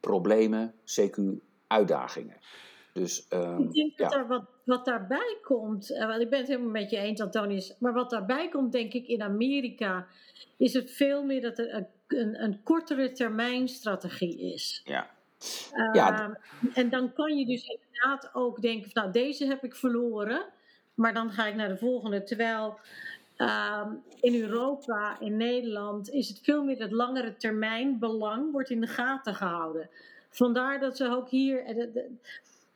Speaker 4: problemen, CQ uitdagingen. Dus ehm,
Speaker 2: Ik denk dat
Speaker 4: ja.
Speaker 2: er wat, wat daarbij komt, eh, want ik ben het helemaal met je eens, Antonius, maar wat daarbij komt, denk ik, in Amerika, is het veel meer dat er een een, een kortere termijn strategie is.
Speaker 4: Ja. Ja,
Speaker 2: Ehm, en dan kan je dus inderdaad ook denken: van, nou, deze heb ik verloren, maar dan ga ik naar de volgende. Terwijl ehm, in Europa, in Nederland, is het veel meer het langere termijn belang wordt in de gaten gehouden. Vandaar dat ze ook hier.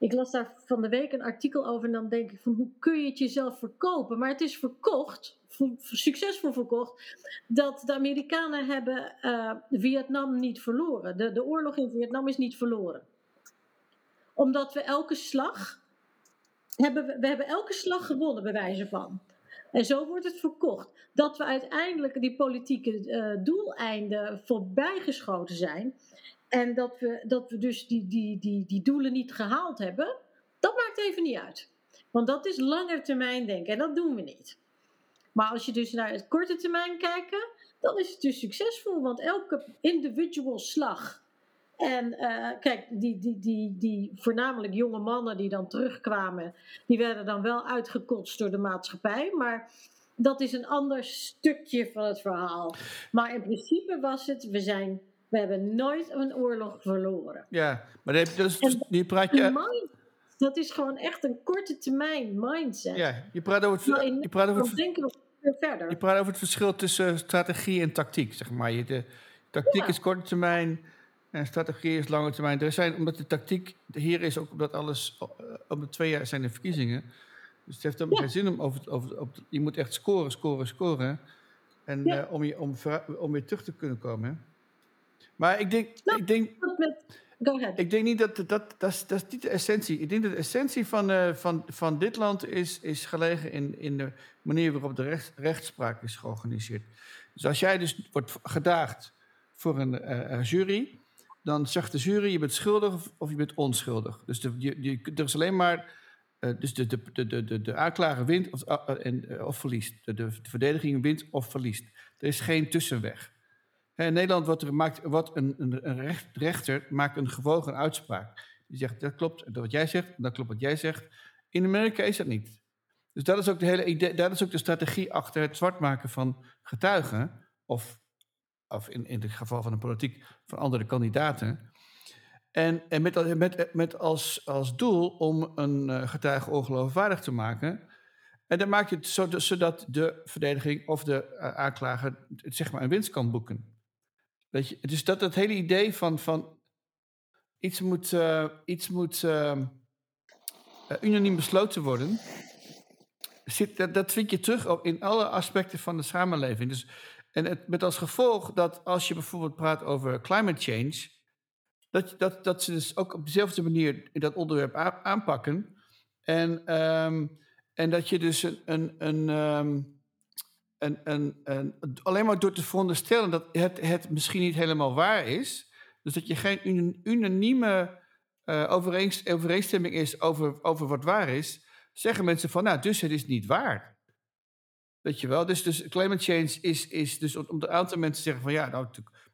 Speaker 2: Ik las daar van de week een artikel over en dan denk ik van hoe kun je het jezelf verkopen? Maar het is verkocht, vo- succesvol verkocht, dat de Amerikanen hebben eh, Vietnam niet verloren. De, de oorlog in Vietnam is niet verloren. Omdat we elke slag, hebben we, hebben elke slag gewonnen bij wijze van. En zo wordt het verkocht. Dat we uiteindelijk die politieke eh, doeleinden voorbijgeschoten zijn. En dat we, dat we dus die, die, die, die doelen niet gehaald hebben, dat maakt even niet uit. Want dat is langer termijn denken en dat doen we niet. Maar als je dus naar het korte termijn kijkt, dan is het dus succesvol. Want elke individual slag. En eh, kijk, die, die, die, die voornamelijk jonge mannen die dan terugkwamen, die werden dan wel uitgekotst door de maatschappij. Maar dat is een ander stukje van het verhaal. Maar in principe was het, we zijn we hebben nooit een oorlog verloren.
Speaker 1: Ja, maar dat, dat is,
Speaker 2: En-
Speaker 1: je praat je,
Speaker 2: mind, dat is gewoon echt een korte termijn mindset.
Speaker 1: ja, je praat over het,
Speaker 2: in
Speaker 1: je praat over het,
Speaker 2: denken we weer verder.
Speaker 1: je praat over het verschil tussen strategie en tactiek, zeg maar. Je, de tactiek
Speaker 2: Ja.
Speaker 1: is korte termijn en strategie is lange termijn. Er zijn, omdat de tactiek hier is ook omdat alles, eh, om de twee jaar zijn de verkiezingen. Dus het heeft helemaal
Speaker 2: Ja.
Speaker 1: geen zin om over, over, op, je moet echt scoren, scoren, scoren. En
Speaker 2: Ja.
Speaker 1: eh, om, je, om, om weer terug te kunnen komen. Maar ik denk,
Speaker 2: Nou.
Speaker 1: ik denk
Speaker 2: Go ahead.
Speaker 1: Ik denk niet dat dat, dat, dat, is, dat is niet de essentie. Ik denk dat de essentie van, eh, van, van dit land is, is gelegen in, in de manier waarop de recht, rechtspraak is georganiseerd. Dus als jij dus wordt gedaagd voor een eh, jury, dan zegt de jury je bent schuldig of, of je bent onschuldig. Dus de, je, je, er is alleen maar, eh, dus de, de, de, de, de, de aanklager wint of, en, of verliest. De, de, de verdediging wint of verliest. Er is geen tussenweg. In Nederland wordt er, maakt, een, een, een recht- rechter maakt een gewogen uitspraak. Die zegt, dat klopt wat jij zegt, dat klopt wat jij zegt. In Amerika is dat niet. Dus dat is ook de hele idee, dat is ook de strategie achter het zwart maken van getuigen, of, of in, in het geval van de politiek van andere kandidaten. En, en met, met, met als, als doel om een eh, getuige ongeloofwaardig te maken. En dan maak je het zo, zodat de verdediging of de eh, aanklager zeg maar een winst kan boeken. Dus dat het hele idee van, van iets moet, eh, iets moet eh, eh, unaniem besloten worden, zit, dat, dat vind je terug op in alle aspecten van de samenleving. Dus, en het, met als gevolg dat als je bijvoorbeeld praat over climate change, dat, dat, dat ze dus ook op dezelfde manier dat onderwerp aanpakken. En, ehm, en dat je dus een, een, een, ehm, een, een, een- alleen maar door te veronderstellen dat het, het misschien niet helemaal waar is. Dus dat je geen unanieme eh, overeenst- overeenstemming is over, over wat waar is. Zeggen mensen van, nou, dus het is niet waar. Weet je wel? Dus, dus climate change is, is dus om een aantal mensen zeggen van, ja, nou,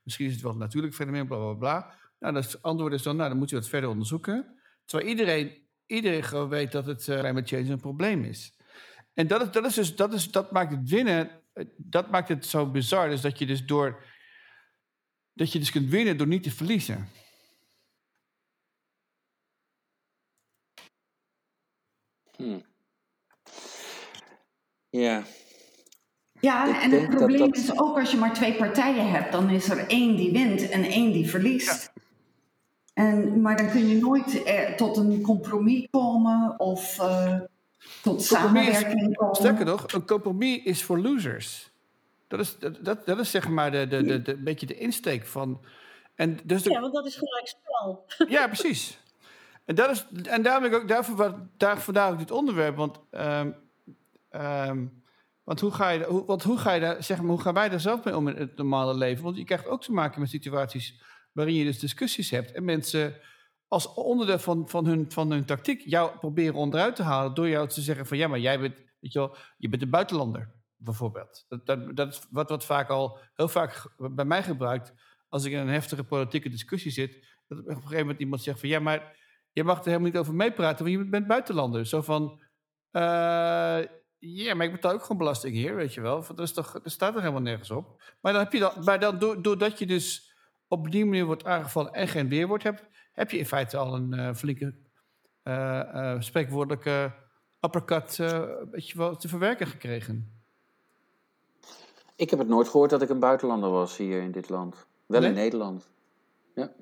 Speaker 1: misschien is het wel een natuurlijk fenomeen, bla bla bla. Nou, dat antwoord is dan, nou, dan moet je dat verder onderzoeken. Terwijl iedereen, iedereen gewoon weet dat het eh, climate change een probleem is. En dat, is, dat, is dus, dat, is, dat maakt het winnen, eh, dat maakt het zo bizar. Dus dat je dus door, dat je dus kunt winnen door niet te verliezen.
Speaker 4: Hm. Ja,
Speaker 3: Ja,
Speaker 4: Ik
Speaker 3: en het probleem
Speaker 4: dat-
Speaker 3: is ook als je maar twee partijen hebt, dan is er één die wint en één die verliest. En, maar dan kun je nooit eh, tot een compromis komen of eh, tot samenwerking komen.
Speaker 1: Sterker nog, een compromis is voor losers. Dat is, dat, dat, dat is zeg maar de, de, de, de, een beetje de insteek van. En dus de-
Speaker 2: Ja, want dat is gelijk spel. [LAUGHS]
Speaker 1: Ja, precies. En, dat is, en daarom heb ik ook, daarvoor, wat- daar, vandaar ook dit onderwerp. Want, ehm, ehm, want, hoe, ga je, hoe, want hoe, ga je daar, zeg maar, hoe gaan wij daar zelf mee om in het normale leven? Want je krijgt ook te maken met situaties waarin je dus discussies hebt. En mensen als onderdeel van, van, hun, van hun tactiek jou proberen onderuit te halen. Door jou te zeggen van ja, maar jij bent, weet je wel, je bent een buitenlander. Bijvoorbeeld. Dat, dat, dat is wat, wat vaak al heel vaak bij mij gebruikt. Als ik in een heftige politieke discussie zit. Dat op een gegeven moment iemand zegt van ja, maar je mag er helemaal niet over meepraten, want je bent buitenlander. Zo van, eh, Ja, maar ik betaal ook gewoon belasting hier, weet je wel. Dat, is toch, dat staat er helemaal nergens op. Maar dan heb je dan, maar dan doordat je dus op die manier wordt aangevallen en geen weerwoord hebt, heb je in feite al een uh, flinke uh, uh, spreekwoordelijke uppercut weet je wel, te verwerken gekregen.
Speaker 4: Ik heb het nooit gehoord dat ik een buitenlander was hier in dit land. Wel in Nederland. Ja.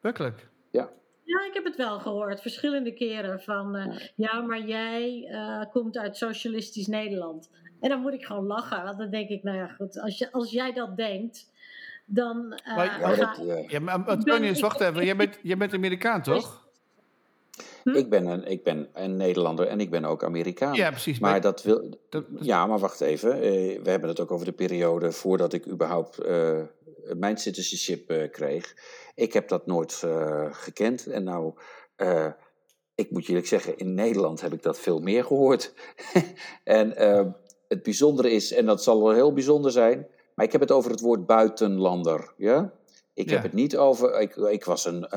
Speaker 1: Werkelijk?
Speaker 4: Ja.
Speaker 2: Ja, ik heb het wel gehoord, verschillende keren. Van uh, ja, maar jij uh, komt uit socialistisch Nederland. En dan moet ik gewoon lachen. Want dan denk ik, nou ja, goed, als, je, als jij dat denkt, dan. Uh,
Speaker 1: maar, ja, ga, dat, ja, maar Antonius, wacht even. Jij bent, jij bent Amerikaan, toch?
Speaker 4: Hm? Ik, ben een, ik ben een Nederlander en ik ben ook Amerikaan.
Speaker 1: Ja, precies.
Speaker 4: Maar, maar dat wil. Dat, ja, maar wacht even. we hebben het ook over de periode voordat ik überhaupt mijn citizenship kreeg. Ik heb dat nooit uh, gekend. En nou, uh, ik moet jullie zeggen, in Nederland heb ik dat veel meer gehoord. [LAUGHS] en uh, het bijzondere is, en dat zal wel heel bijzonder zijn, maar ik heb het over het woord buitenlander. Ja? Ik ja. heb het niet over, ik, ik was een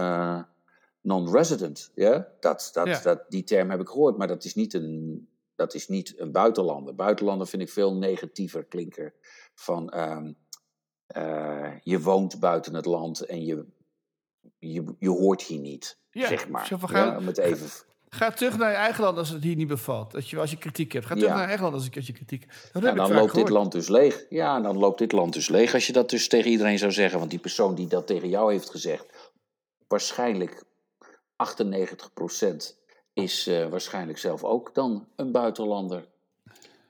Speaker 4: non-resident. Ja? Dat, dat, ja. dat, die term heb ik gehoord, maar dat is niet een, dat is niet een buitenlander. Buitenlander vind ik veel negatiever klinker. Van um, je woont buiten het land en je je, je hoort hier niet, ja, zeg maar. Ga, ja, om het even...
Speaker 1: Ga terug naar je eigen land als het hier niet bevalt. Dat je, als je kritiek hebt. Ga terug naar je eigen land als, als je kritiek hebt.
Speaker 4: Ja, dan loopt dit land dus leeg. Ja, dan loopt dit land dus leeg. Als je dat dus tegen iedereen zou zeggen. Want die persoon die dat tegen jou heeft gezegd... waarschijnlijk 98% is uh, waarschijnlijk zelf ook dan een buitenlander.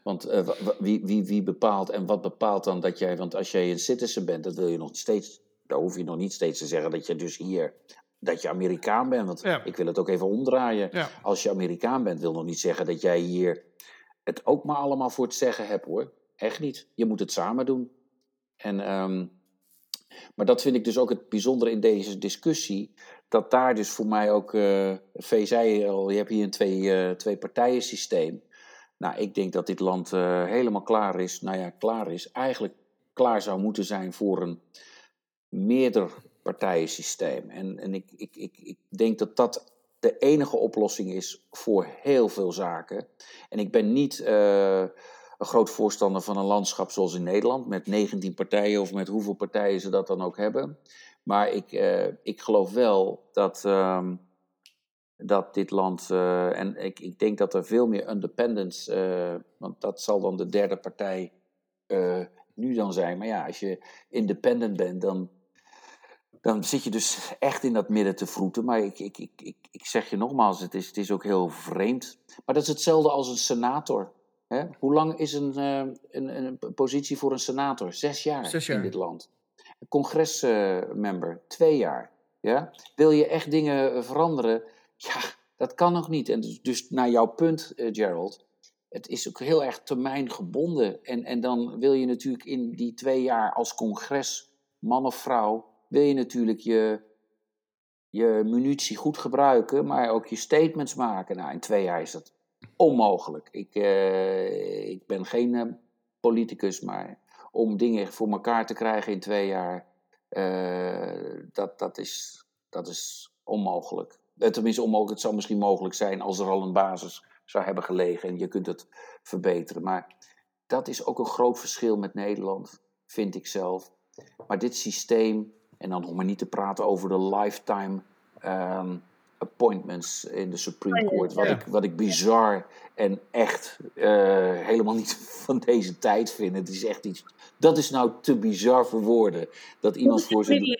Speaker 4: Want uh, wie, wie, wie bepaalt en wat bepaalt dan dat jij... Want als jij een citizen bent, dat wil je nog steeds dan hoef je nog niet steeds te zeggen dat je dus hier dat je Amerikaan bent. Want ja. ik wil het ook even omdraaien.
Speaker 1: Ja.
Speaker 4: Als je Amerikaan bent, wil nog niet zeggen dat jij hier het ook maar allemaal voor het zeggen hebt hoor. Echt niet. Je moet het samen doen. En, um, maar dat vind ik dus ook het bijzondere in deze discussie. Dat daar dus voor mij ook, uh, V zei al, je hebt hier een twee, uh, twee partijen systeem. Nou, ik denk dat dit land uh, helemaal klaar is. Nou ja, klaar is. Eigenlijk klaar zou moeten zijn voor een meerderpartijensysteem. En, en ik, ik, ik, ik denk dat dat de enige oplossing is voor heel veel zaken. En ik ben niet uh, een groot voorstander van een landschap zoals in Nederland, met 19 partijen of met hoeveel partijen ze dat dan ook hebben. Maar ik, uh, ik geloof wel dat, uh, dat dit land, uh, en ik, ik denk dat er veel meer independence, want dat zal dan de derde partij nu dan zijn. Maar ja, als je independent bent, dan dan zit je dus echt in dat midden te vroeten. Maar ik, ik, ik, ik, ik zeg je nogmaals, het is, het is ook heel vreemd. Maar dat is hetzelfde als een senator. Hè? Hoe lang is een, uh, een, een, positie voor een senator? Zes jaar,
Speaker 1: Zes jaar.
Speaker 4: in dit land. Congresmember, uh, twee jaar. Ja? Wil je echt dingen veranderen? Ja, dat kan nog niet. En dus, dus naar jouw punt, uh, Gerald. Het is ook heel erg termijngebonden. En, en dan wil je natuurlijk in die twee jaar als congres, man of vrouw, wil je natuurlijk je, je munitie goed gebruiken, maar ook je statements maken. Nou, in twee jaar is dat onmogelijk. Ik, uh, ik ben geen uh, politicus, maar om dingen voor elkaar te krijgen in twee jaar, uh, dat, dat, is, dat is onmogelijk. Tenminste, onmogelijk. Het zou misschien mogelijk zijn als er al een basis zou hebben gelegen en je kunt het verbeteren. Maar dat is ook een groot verschil met Nederland, vind ik zelf. Maar dit systeem en dan om maar niet te praten over de lifetime um, appointments in de Supreme Court. Wat, ik, wat ik bizar en echt uh, helemaal niet [LAUGHS] van deze tijd vind. Het is echt iets. Dat is nou te bizar voor woorden. Dat iemand voor zijn.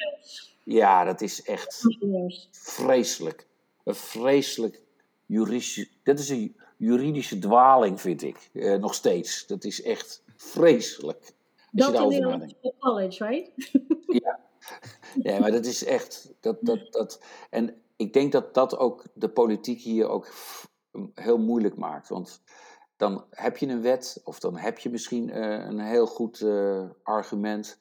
Speaker 4: Ja, dat is echt vreselijk. Een vreselijk juridische. Dat is een juridische dwaling, vind ik. Uh, nog steeds. Dat is echt vreselijk.
Speaker 2: Dat nadenkt. college, right?
Speaker 4: ja, Nee, maar dat is echt. Dat, dat, dat, en ik denk dat dat ook de politiek hier ook heel moeilijk maakt. Want dan heb je een wet, of dan heb je misschien uh, een heel goed uh, argument.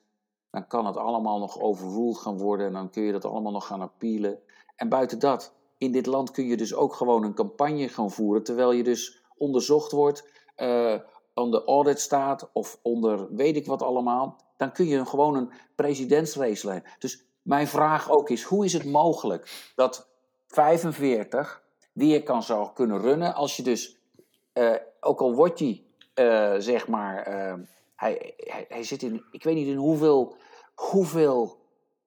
Speaker 4: Dan kan het allemaal nog overruled gaan worden en dan kun je dat allemaal nog gaan appealen. En buiten dat, in dit land kun je dus ook gewoon een campagne gaan voeren, terwijl je dus onderzocht wordt, uh, onder audit staat of onder weet ik wat allemaal dan kun je gewoon een presidentsrace leiden. Dus mijn vraag ook is, hoe is het mogelijk dat 45 weer kan zou kunnen runnen als je dus, uh, ook al wordt je eh, zeg maar, eh, hij, hij, hij zit in, ik weet niet in hoeveel, hoeveel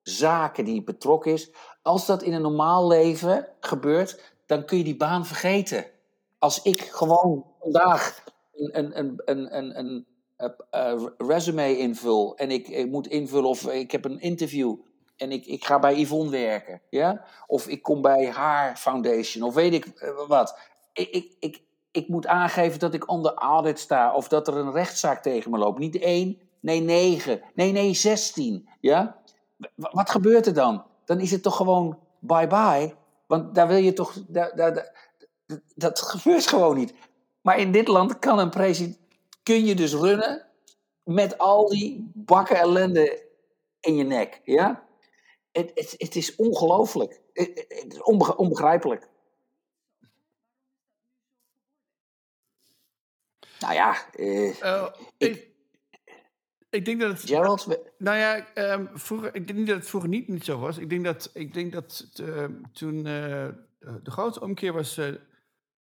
Speaker 4: zaken die betrokken is. Als dat in een normaal leven gebeurt, dan kun je die baan vergeten. Als ik gewoon vandaag een, een, een, een, een, eh, resume invul en ik, ik moet invullen of ik heb een interview en ik, ik ga bij Yvonne werken, ja? Of ik kom bij haar foundation, of weet ik eh, wat. Ik, ik, ik, ik moet aangeven dat ik onder audit sta, of dat er een rechtszaak tegen me loopt. Niet één, nee negen, nee nee zestien, ja? Wat gebeurt er dan? Dan is het toch gewoon bye-bye. Want daar wil je toch. Daar, daar, dat gebeurt gewoon niet. Maar in dit land kan een president. Kun je dus runnen. met al die bakken ellende in je nek. Ja? Het, het, het is ongelooflijk. Het, het is onbe, onbegrijpelijk. Nou ja. Uh,
Speaker 1: uh, ik, ik denk dat het.
Speaker 4: Gerald?
Speaker 1: Nou ja, um, vroeger, ik denk niet dat het vroeger niet, niet zo was. Ik denk dat, ik denk dat uh, toen uh, de grote omkeer was,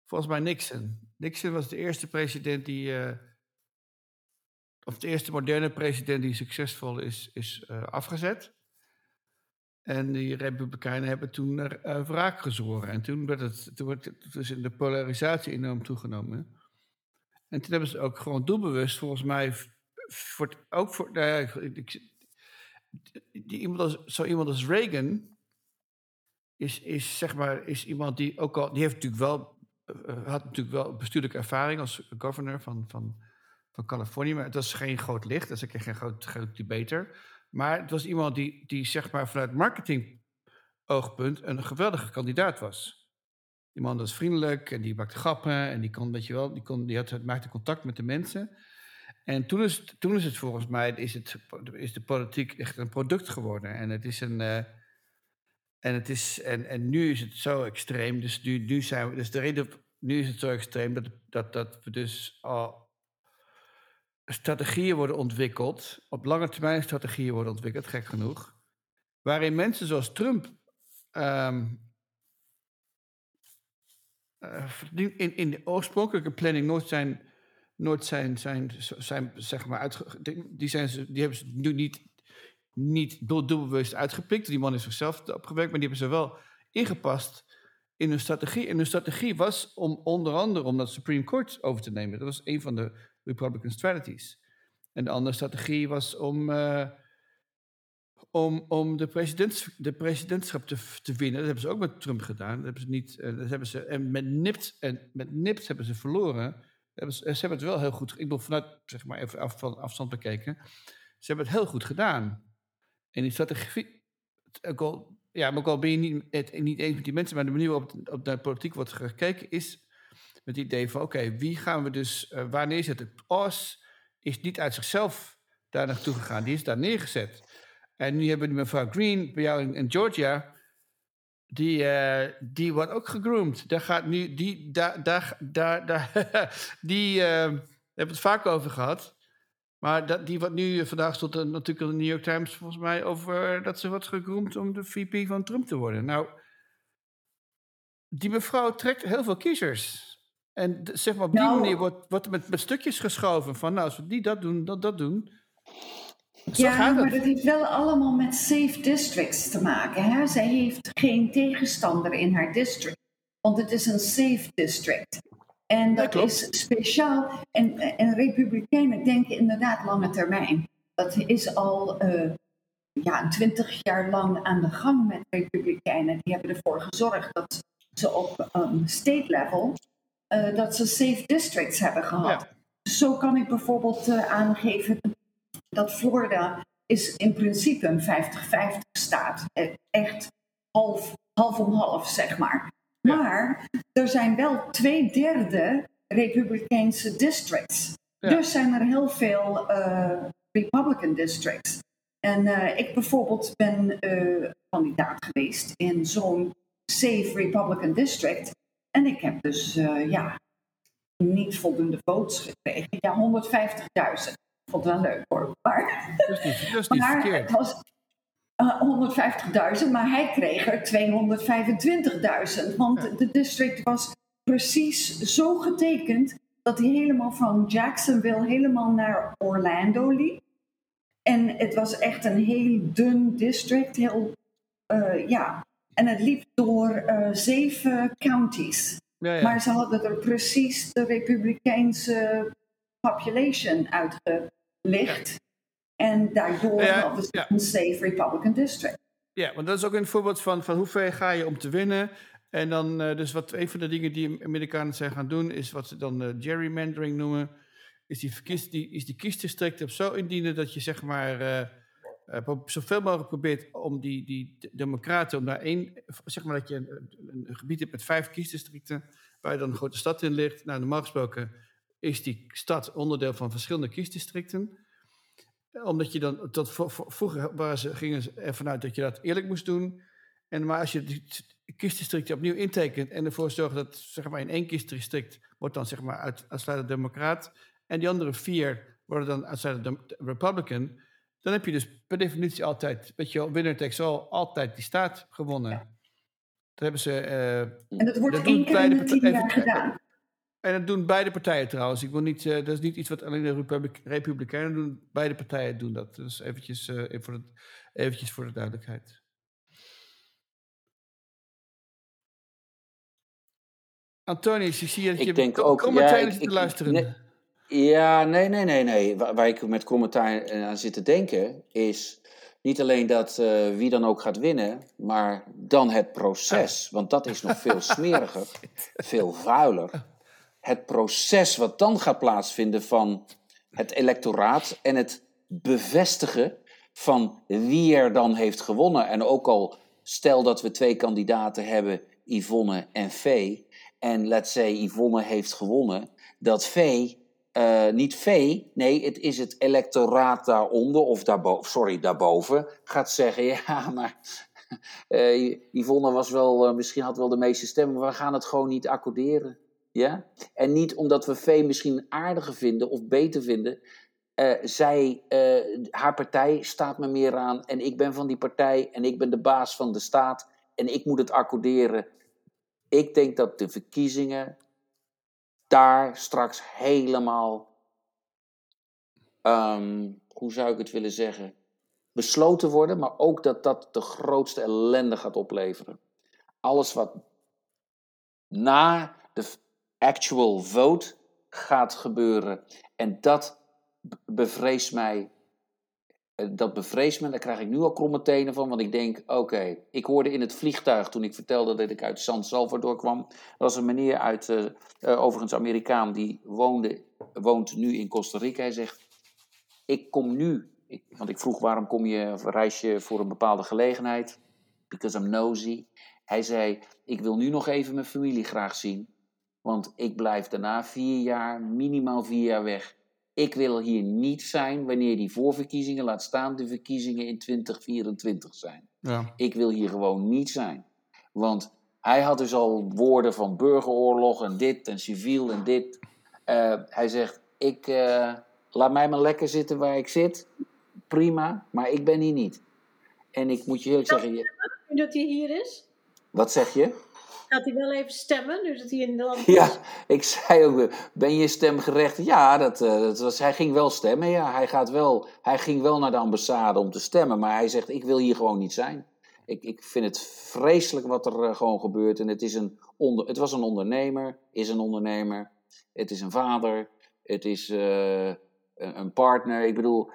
Speaker 1: volgens mij Nixon. Nixon was de eerste president die. Of de eerste moderne president die succesvol is, is afgezet. En die Republikeinen hebben toen naar wraak gezworen. En toen werd het, toen werd het dus de polarisatie enorm toegenomen. En toen hebben ze ook gewoon doelbewust, volgens mij, voor, ook voor, nou die, iemand als, zo iemand als Reagan is, is, zeg maar, is iemand die ook al, die heeft natuurlijk wel, uh, had natuurlijk wel bestuurlijke ervaring als governor van, van, van Californië, maar het was geen groot licht, dat is ook geen groot, groot debater. Maar het was iemand die, die zeg maar vanuit marketing oogpunt een geweldige kandidaat was. Die man was vriendelijk en die maakte grappen en die kon, weet je wel, die, kon, die had, maakte contact met de mensen. En toen is, het, toen is het volgens mij, is, het, is de politiek echt een product geworden. En het is een. Uh, en, het is, en, en nu is het zo extreem. Dus nu, nu zijn we. Dus de reden. Nu is het zo extreem dat, dat, dat we dus al strategieën worden ontwikkeld. Op lange termijn strategieën worden ontwikkeld, gek genoeg. Waarin mensen zoals Trump. Um, uh, in, in de oorspronkelijke planning nooit zijn nooit zijn, zijn, zijn zeg maar, uitge, die, zijn die hebben ze nu niet, niet doelbewust uitgepikt. Die man is zichzelf opgewerkt, maar die hebben ze wel ingepast in hun strategie. En hun strategie was om onder andere om dat Supreme Court over te nemen. Dat was een van de Republican strategies. En de andere strategie was om, uh, om, om de, presidents, de presidentschap te, te winnen. Dat hebben ze ook met Trump gedaan. Dat hebben ze niet, uh, dat hebben ze, en met nipt, en met nipt hebben ze verloren ze hebben het wel heel goed. Ik bedoel, vanuit zeg maar even af, van afstand bekeken. Ze hebben het heel goed gedaan. En die strategie. Ook al, ja, maar ook al ben je niet, het, niet eens met die mensen, maar de manier waarop op de politiek wordt gekeken is met het idee van: oké, wie gaan we dus, uh, waar neerzetten? Oz is niet uit zichzelf daar naartoe gegaan, die is daar neergezet. En nu hebben we mevrouw Green bij jou in, Georgia die, uh, die wordt ook gegroomd. Daar gaat nu, die, daar, daar, daar, [LAUGHS] die uh, hebben we het vaak over gehad. Maar dat, die wordt nu, vandaag stond natuurlijk in de New York Times volgens mij over dat ze wordt gegroomd om de VP van Trump te worden. Nou, die mevrouw trekt heel veel kiezers. En zeg maar op die nou, manier wordt, wordt er met, met stukjes geschoven van, nou, als we die dat doen, dat dat doen,
Speaker 3: ja, maar dat heeft wel allemaal met safe districts te maken. Hè? Zij heeft geen tegenstander in haar district, want het is een safe district. En dat is speciaal. En, en Republikeinen denken inderdaad lange termijn. Dat is al uh, ja, twintig jaar lang aan de gang met Republikeinen. Die hebben ervoor gezorgd dat ze op um, state level uh, dat ze safe districts hebben gehad. Zo kan ik bijvoorbeeld uh, aangeven dat Florida is in principe een 50-50 staat. E, echt half, half om half, zeg maar. Maar er zijn wel twee derde Republikeinse districts. Dus zijn er heel veel uh, Republican districts. En uh, ik bijvoorbeeld ben uh, kandidaat geweest in zo'n safe Republican district. En ik heb dus ja, niet voldoende votes gekregen. Ja, 150.000 vond wel leuk hoor. Maar,
Speaker 1: dat is niet, dat is niet [LAUGHS]
Speaker 3: maar
Speaker 1: verkeerd.
Speaker 3: Het was uh, 150.000, maar hij kreeg er 225.000. Want ja. de district was precies zo getekend dat hij helemaal van Jacksonville helemaal naar Orlando liep. En het was echt een heel dun district, heel, eh, ja. En het liep door eh, zeven counties.
Speaker 1: Ja, ja.
Speaker 3: Maar ze hadden er precies de republikeinse population uitgelicht. En daardoor hadden ze een safe Republican district.
Speaker 1: Ja, want dat is ook een voorbeeld van, van hoe ver ga je om te winnen. En dan, eh, dus wat een van de dingen die Amerikanen zijn gaan doen, is wat ze dan eh, gerrymandering noemen. Is die, verkies, die, is die kiesdistricten op zo indienen dat je zeg maar pro- zoveel mogelijk probeert om die, die de- democraten, om daar één, zeg maar dat je een, een, gebied hebt met vijf kiesdistricten, waar je dan een grote stad in ligt. Nou, normaal gesproken is die stad onderdeel van verschillende kiesdistricten omdat je dan, vo- vroeger waren ze, gingen ze ervan uit dat je dat eerlijk moest doen. En maar als je die kiesdistricten opnieuw intekent en ervoor zorgt dat zeg maar in één kiesdistrict wordt dan zeg maar uit, uitsluitend democraat en die andere vier worden dan uitsluitend republican, dan heb je dus per definitie altijd, weet je wel, winner takes all, altijd die staat gewonnen. Dat hebben ze, eh,
Speaker 3: En dat wordt
Speaker 1: Dat doen
Speaker 3: één keer in
Speaker 1: beide
Speaker 3: de tien
Speaker 1: partijen-
Speaker 3: jaar
Speaker 1: even-
Speaker 3: gedaan.
Speaker 1: en dat doen beide partijen trouwens. Ik wil niet, eh, dat is niet iets wat alleen de Republi- Republikeinen doen. Beide partijen doen dat. Dus eventjes, eh, even voor, de, eventjes voor de duidelijkheid. Antonius, ik zie dat
Speaker 4: Ik
Speaker 1: je
Speaker 4: denk
Speaker 1: kom-
Speaker 4: ook-
Speaker 1: kom
Speaker 4: ja,
Speaker 1: meteen
Speaker 4: ik-
Speaker 1: eens te
Speaker 4: ik-
Speaker 1: luisteren.
Speaker 4: nee. Ja, nee, nee, nee, nee. Waar, waar ik met commentaar aan zit te denken is niet alleen dat eh, wie dan ook gaat winnen, maar dan het proces. Want dat is nog [LAUGHS] veel smeriger, veel vuiler. Het proces wat dan gaat plaatsvinden van het electoraat en het bevestigen van wie er dan heeft gewonnen. En ook al stel dat we twee kandidaten hebben, Yvonne en Vee. En let's say Yvonne heeft gewonnen, dat Vee, eh, niet Vee, nee, het is het electoraat daaronder, of daarboven, sorry, daarboven, gaat zeggen, [LAUGHS] ja, maar eh, Yvonne was wel, eh, misschien had wel de meeste stemmen, maar we gaan het gewoon niet accorderen. Ja? En niet omdat we Vee misschien aardiger vinden of beter vinden. Zij, haar partij staat me meer aan en ik ben van die partij en ik ben de baas van de staat en ik moet het accorderen. Ik denk dat de verkiezingen daar straks helemaal, ehm, hoe zou ik het willen zeggen, besloten worden, maar ook dat dat de grootste ellende gaat opleveren. Alles wat na de actual vote gaat gebeuren. En dat bevreest mij. Eh, Dat bevreest me, daar krijg ik nu al kromme tenen van, want ik denk, oké, ik hoorde in het vliegtuig toen ik vertelde dat ik uit San Salvador kwam, was een meneer uit, eh, eh, overigens Amerikaan, die woonde, woont nu in Costa Rica. Hij zegt, ik kom nu, want ik vroeg waarom kom je reis je voor een bepaalde gelegenheid, because I'm nosy. Hij zei, ik wil nu nog even mijn familie graag zien, want ik blijf daarna vier jaar, minimaal vier jaar weg. Ik wil hier niet zijn wanneer die voorverkiezingen, laat staan de verkiezingen in 2024 zijn.
Speaker 1: Ja.
Speaker 4: Ik wil hier gewoon niet zijn. Want hij had dus al woorden van burgeroorlog en dit en civiel en dit. Eh, hij zegt, ik, eh, laat mij maar lekker zitten waar ik zit. Prima, maar ik ben hier niet. En ik moet je eerlijk zeggen, je-
Speaker 2: Nu dat hij hier is,
Speaker 4: wat zeg je?
Speaker 2: Gaat hij wel even stemmen, nu dat hij in Nederland is.
Speaker 4: Ja, ik zei ook, ben je stemgerecht? Ja, dat, eh, dat was, hij ging wel stemmen. Ja, hij, gaat wel, hij ging wel naar de ambassade om te stemmen. Maar hij zegt, ik wil hier gewoon niet zijn. Ik, ik vind het vreselijk wat er eh, gewoon gebeurt. En het, is een onder, het was een ondernemer, is een ondernemer. Het is een vader. Het is eh, een, een partner. Ik bedoel,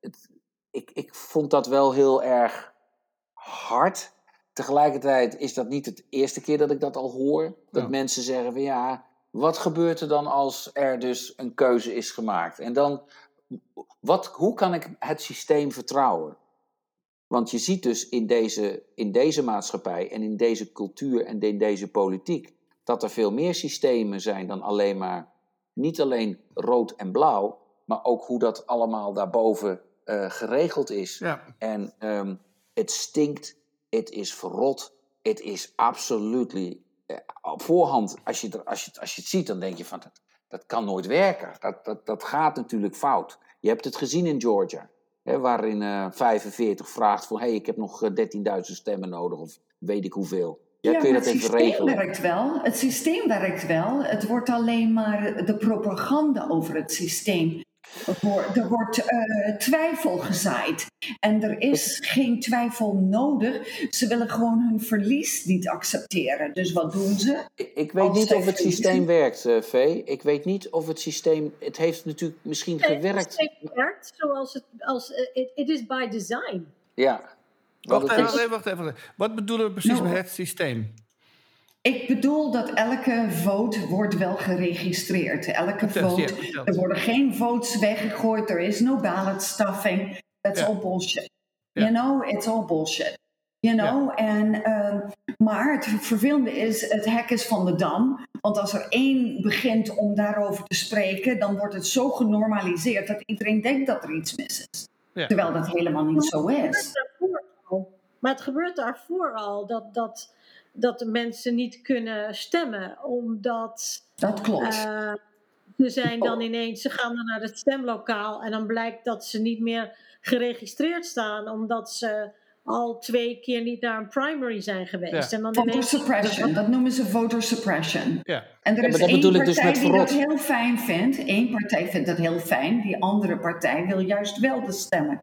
Speaker 4: het, ik, ik vond dat wel heel erg hard. Tegelijkertijd is dat niet het eerste keer dat ik dat al hoor. Dat
Speaker 1: Ja.
Speaker 4: mensen zeggen van ja, wat gebeurt er dan als er dus een keuze is gemaakt? En dan, wat, hoe kan ik het systeem vertrouwen? Want je ziet dus in deze, in deze maatschappij en in deze cultuur en in deze politiek dat er veel meer systemen zijn dan alleen maar, niet alleen rood en blauw, maar ook hoe dat allemaal daarboven eh, geregeld is.
Speaker 1: Ja.
Speaker 4: En ehm, het stinkt, het is verrot, het is absoluut op voorhand, als je, er, als, je, als je het ziet, dan denk je van dat, dat kan nooit werken. Dat, dat, dat gaat natuurlijk fout. Je hebt het gezien in Georgia, hè, waarin eh 45 vraagt van hé, hey, ik heb nog eh, 13.000 stemmen nodig of weet ik hoeveel. Ja,
Speaker 3: Ja,
Speaker 4: kun je
Speaker 3: maar
Speaker 4: dat
Speaker 3: het
Speaker 4: even
Speaker 3: systeem
Speaker 4: regelen?
Speaker 3: werkt wel. Het systeem werkt wel. Het wordt alleen maar de propaganda over het systeem. Er wordt, er eh, twijfel gezaaid. En er is geen twijfel nodig. Ze willen gewoon hun verlies niet accepteren. Dus wat doen ze?
Speaker 4: Ik, ik weet
Speaker 3: Als
Speaker 4: niet of het systeem werkt, eh Vee. Ik weet niet of het systeem... Het heeft natuurlijk misschien
Speaker 2: Nee,
Speaker 4: gewerkt.
Speaker 2: Het werkt zoals het, als, it, it is by design.
Speaker 4: Ja.
Speaker 1: Even, wacht even, wacht even. Wat bedoelen we precies
Speaker 3: Nou,
Speaker 1: met het systeem?
Speaker 3: Ik bedoel dat elke vote wordt wel geregistreerd. Elke vote. Er worden geen votes weggegooid. Er is no ballot stuffing. That's
Speaker 1: Ja.
Speaker 3: all bullshit.
Speaker 1: Ja.
Speaker 3: You know, it's all bullshit. You know, en, ehm, maar het vervelende is, het hek is van de dam. Want als er één begint om daarover te spreken, dan wordt het zo genormaliseerd dat iedereen denkt dat er iets mis is.
Speaker 1: Ja.
Speaker 3: Terwijl dat helemaal niet zo is.
Speaker 2: Maar het gebeurt daarvoor al dat, dat, dat de mensen niet kunnen stemmen, omdat
Speaker 3: Dat klopt.
Speaker 2: eh, ze zijn dan ineens, ze gaan dan naar het stemlokaal en dan blijkt dat ze niet meer geregistreerd staan, omdat ze al twee keer niet naar een primary zijn geweest.
Speaker 1: Ja.
Speaker 2: En dan
Speaker 3: Voter suppression, dat noemen ze voter suppression.
Speaker 1: Ja.
Speaker 3: En er
Speaker 4: Ja,
Speaker 3: is
Speaker 4: maar dat
Speaker 3: één
Speaker 4: bedoel ik dus
Speaker 3: partij die dat heel fijn vindt. Eén partij vindt dat heel fijn. Die andere partij wil juist wel de stemmen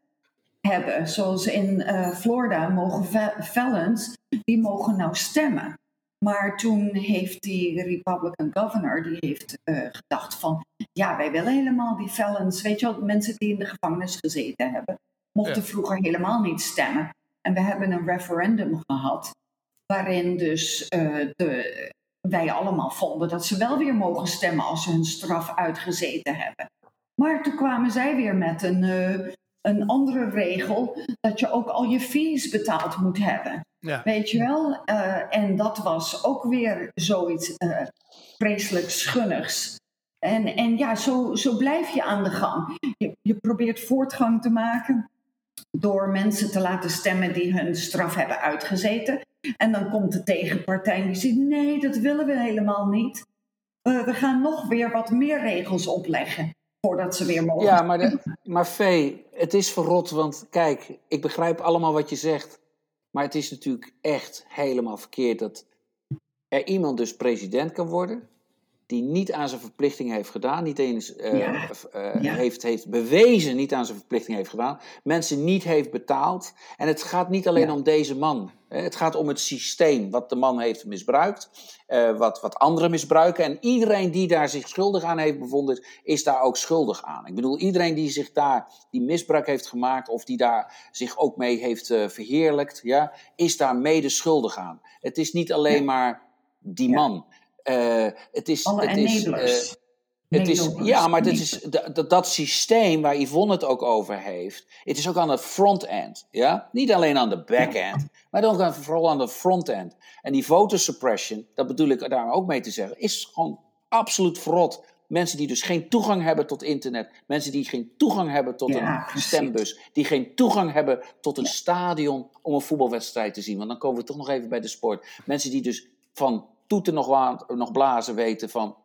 Speaker 3: hebben. Zoals in eh, Florida mogen fe- felons, die mogen nou stemmen. Maar toen heeft die Republican governor, die heeft eh, gedacht van... Ja, wij willen helemaal die felons. Weet je wel, mensen die in de gevangenis gezeten hebben... mochten
Speaker 1: Ja.
Speaker 3: vroeger helemaal niet stemmen. En we hebben een referendum gehad... waarin dus eh, de, wij allemaal vonden dat ze wel weer mogen stemmen als ze hun straf uitgezeten hebben. Maar toen kwamen zij weer met een, een andere regel dat je ook al je fees betaald moet hebben.
Speaker 1: Ja.
Speaker 3: Weet je wel? Eh, en dat was ook weer zoiets eh vreselijk schunnigs. En, en ja, zo, zo blijf je aan de gang. Je, je probeert voortgang te maken door mensen te laten stemmen die hun straf hebben uitgezeten. En dan komt de tegenpartij en die zegt: nee, dat willen we helemaal niet. Eh, we gaan nog weer wat meer regels opleggen voordat ze weer mogen.
Speaker 4: Ja, maar, de, maar Vee, het is verrot. Want kijk, ik begrijp allemaal wat je zegt. Maar het is natuurlijk echt helemaal verkeerd dat er iemand dus president kan worden. Die niet aan zijn verplichting heeft gedaan. Niet eens eh,
Speaker 3: Ja.
Speaker 4: eh,
Speaker 3: Ja.
Speaker 4: heeft, heeft bewezen niet aan zijn verplichting heeft gedaan. Mensen niet heeft betaald. En het gaat niet alleen
Speaker 3: Ja.
Speaker 4: om deze man. Het gaat om het systeem wat de man heeft misbruikt. eh, wat, wat anderen misbruiken. En iedereen die daar zich schuldig aan heeft bevonden, is daar ook schuldig aan. Ik bedoel, iedereen die zich daar, die misbruik heeft gemaakt, of die daar zich ook mee heeft verheerlijkt, ja, is daar mede schuldig aan. Het is niet alleen maar die man. Eh, het is,
Speaker 3: Alle
Speaker 4: het is, eh, het is, ja, maar het is, dat, dat- dat systeem waar Yvonne het ook over heeft, het is ook aan het front-end. Ja? Niet alleen aan de back-end, maar ook aan, vooral aan de front-end. En die voter suppression, dat bedoel ik daar ook mee te zeggen, is gewoon absoluut verrot. Mensen die dus geen toegang hebben tot internet, mensen die geen toegang hebben tot
Speaker 3: Ja,
Speaker 4: een stembus, die geen toegang hebben tot een stadion om een voetbalwedstrijd te zien. Want dan komen we toch nog even bij de sport. Mensen die dus van toeten nog, nog blazen weten van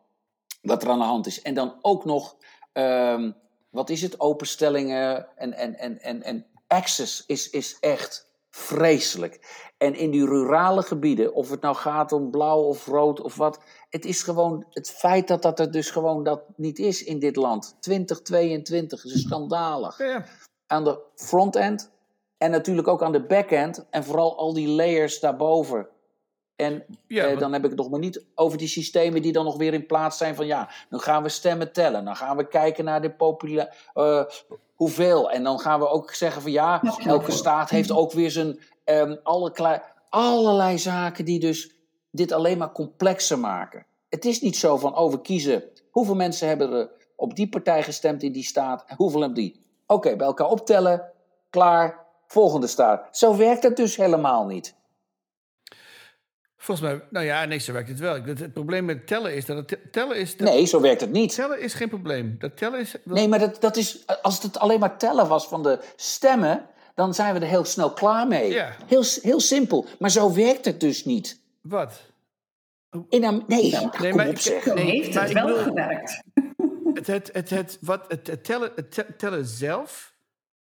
Speaker 4: wat er aan de hand is. En dan ook nog, ehm, wat is het, openstellingen en, en, en, en, en access is, is echt vreselijk. En in die rurale gebieden, of het nou gaat om blauw of rood of wat, het is gewoon het feit dat dat er dus gewoon dat niet is in dit land. 2022 is schandalig
Speaker 1: ja.
Speaker 4: aan de front-end en natuurlijk ook aan de back-end. En vooral al die layers daarboven. En
Speaker 1: Ja,
Speaker 4: eh, dan heb ik het nog maar niet over die systemen die dan nog weer in plaats zijn van ja, dan gaan we stemmen tellen. Dan gaan we kijken naar de popula eh, hoeveel. En dan gaan we ook zeggen van ja, elke staat heeft ook weer zijn ehm, alle klei- allerlei zaken die dus dit alleen maar complexer maken. Het is niet zo van oh, we kiezen hoeveel mensen hebben er op die partij gestemd in die staat en hoeveel op die. Oké, bij elkaar optellen, klaar, volgende staat. Zo werkt het dus helemaal niet.
Speaker 1: Volgens mij, nou ja, nee, zo werkt het wel. Het, het probleem met tellen is dat het te- tellen is. Dat,
Speaker 4: Nee, zo werkt het niet.
Speaker 1: Tellen is geen probleem. Dat tellen is. dat-
Speaker 4: Nee, maar dat, dat is, als het alleen maar tellen was van de stemmen, dan zijn we er heel snel klaar mee.
Speaker 1: Ja.
Speaker 4: Heel, heel simpel. Maar zo werkt het dus niet.
Speaker 1: Wat?
Speaker 4: In Am- nee,
Speaker 3: Ja.
Speaker 1: Nee,
Speaker 4: kom
Speaker 1: maar
Speaker 4: op
Speaker 1: ik- Nee,
Speaker 3: heeft
Speaker 1: maar
Speaker 3: het wel
Speaker 1: bedoel-
Speaker 3: gewerkt. [LAUGHS]
Speaker 1: Het, het, het, het, wat, het, het tellen, het te- tellen zelf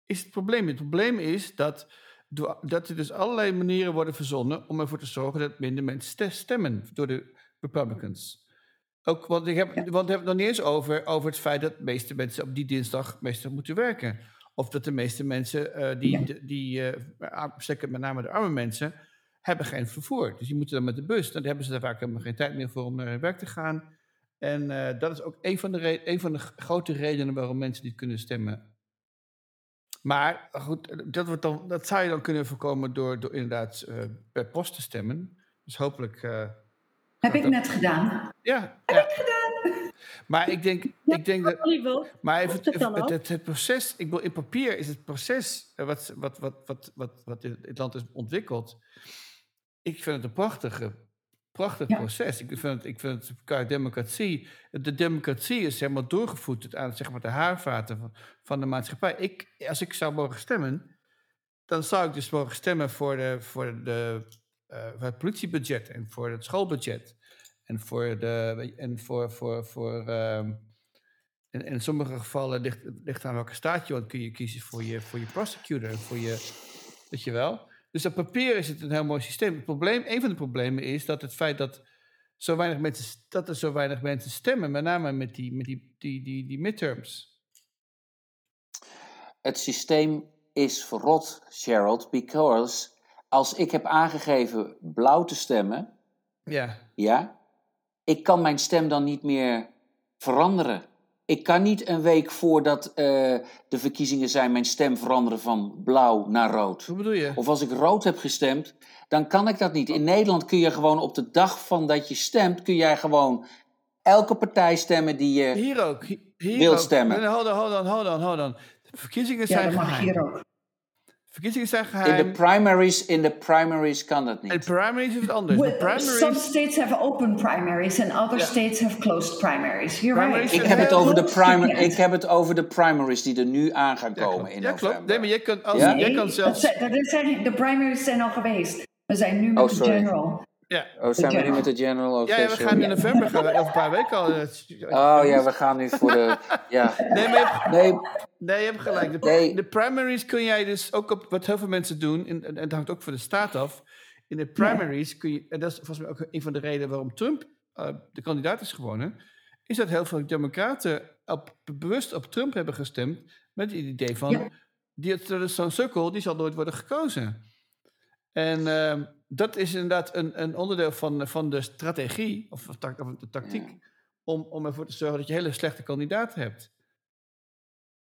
Speaker 1: is het probleem. Het probleem is dat dat er dus allerlei manieren worden verzonnen om ervoor te zorgen dat minder mensen ste- stemmen door de Republicans. Ook, want ik heb, want ik heb het nog niet eens over, over het feit dat de meeste mensen op die dinsdag meestal moeten werken. Of dat de meeste mensen, eh, die,
Speaker 3: Ja.
Speaker 1: die, die ar- zeker met name de arme mensen, hebben geen vervoer. Dus die moeten dan met de bus. Dan hebben ze daar vaak helemaal geen tijd meer voor om naar hun werk te gaan. En eh, dat is ook een van, de een van de grote redenen waarom mensen niet kunnen stemmen. Maar goed, dat, wordt dan, dat zou je dan kunnen voorkomen door, door inderdaad eh, per post te stemmen. Dus hopelijk. eh,
Speaker 3: Heb ik
Speaker 1: dat-
Speaker 3: net gedaan.
Speaker 1: ja, ja. Maar ik denk, ik denk dat. Maar even, het, het proces, ik bedoel, in papier is het proces eh, wat, wat, wat, wat, wat, wat in het land is ontwikkeld. Ik vind het een prachtige, prachtig
Speaker 3: Ja.
Speaker 1: proces. Ik vind het, ik vind het democratie. De democratie is helemaal doorgevoed aan zeg maar, de haarvaten van, van de maatschappij. Ik, als ik zou mogen stemmen, dan zou ik dus mogen stemmen voor, de, voor, de, eh, voor het politiebudget en voor het schoolbudget. En voor de. En voor. voor, voor ehm, en, en in sommige gevallen ligt, ligt aan welke staat je, want kun je kiezen voor je, voor je prosecutor, voor je, weet je wel. Dus op papier is het een heel mooi systeem. Het probleem, een van de problemen is dat het feit dat, zo weinig mensen, dat er zo weinig mensen stemmen, met name met die, met die, die, die, die midterms.
Speaker 4: Het systeem is verrot, Gerald, because als ik heb aangegeven blauw te stemmen,
Speaker 1: Ja,
Speaker 4: ja, ik kan mijn stem dan niet meer veranderen. Ik kan niet een week voordat eh, de verkiezingen zijn mijn stem veranderen van blauw naar rood.
Speaker 1: hoe bedoel je?
Speaker 4: Of als ik rood heb gestemd, dan kan ik dat niet. In Nederland kun je gewoon op de dag van dat je stemt, kun jij gewoon elke partij stemmen die je...
Speaker 1: Hier ook. hi- Hier
Speaker 4: Wilt
Speaker 1: ook.
Speaker 4: stemmen.
Speaker 1: Hold on, hold on, hold on, hold on. De verkiezingen
Speaker 3: Ja,
Speaker 1: zijn
Speaker 3: dat mag
Speaker 1: geheim.
Speaker 3: hier ook.
Speaker 1: Verkiezingen zijn
Speaker 4: In
Speaker 1: geheim.
Speaker 4: de primaries, in de primaries kan dat
Speaker 1: En
Speaker 4: niet.
Speaker 1: primaries is het anders. De
Speaker 3: With- some
Speaker 1: primaries,
Speaker 3: states have open primaries and other states have closed primaries. You're
Speaker 1: Primaries
Speaker 3: right.
Speaker 4: Ik heb, het over de primar- [LAUGHS] ik heb het over de primaries die er nu aan gaan
Speaker 1: ja,
Speaker 4: komen
Speaker 1: klopt.
Speaker 4: in
Speaker 1: ja,
Speaker 4: november.
Speaker 1: klopt. Nee, maar jij kan, als,
Speaker 4: Ja?
Speaker 1: jij kan
Speaker 3: dat
Speaker 1: zelfs...
Speaker 3: zijn, dat zijn, de primaries zijn al geweest. We zijn nu met
Speaker 4: Oh,
Speaker 3: de general.
Speaker 1: Ja.
Speaker 4: Oh, zijn we nu met de general?
Speaker 1: Ja, ja, we gaan in november, gaan we over een paar weken al. eh,
Speaker 4: Oh ja, we gaan nu voor de... [LAUGHS] Ja.
Speaker 1: Nee, maar je hebt,
Speaker 4: Nee,
Speaker 1: nee, je hebt gelijk. De,
Speaker 4: Nee.
Speaker 1: de primaries kun jij dus ook op, wat heel veel mensen doen, en, en het hangt ook voor de staat af. In de primaries kun je, en dat is volgens mij ook een van de redenen waarom Trump eh, de kandidaat is gewonnen, is dat heel veel democraten op, bewust op Trump hebben gestemd met het idee van,
Speaker 3: Ja.
Speaker 1: die, dat is zo'n sukkel, die zal nooit worden gekozen. En ehm, dat is inderdaad een, een onderdeel van, van de strategie, of, of de tactiek, om, om ervoor te zorgen dat je hele slechte kandidaten hebt.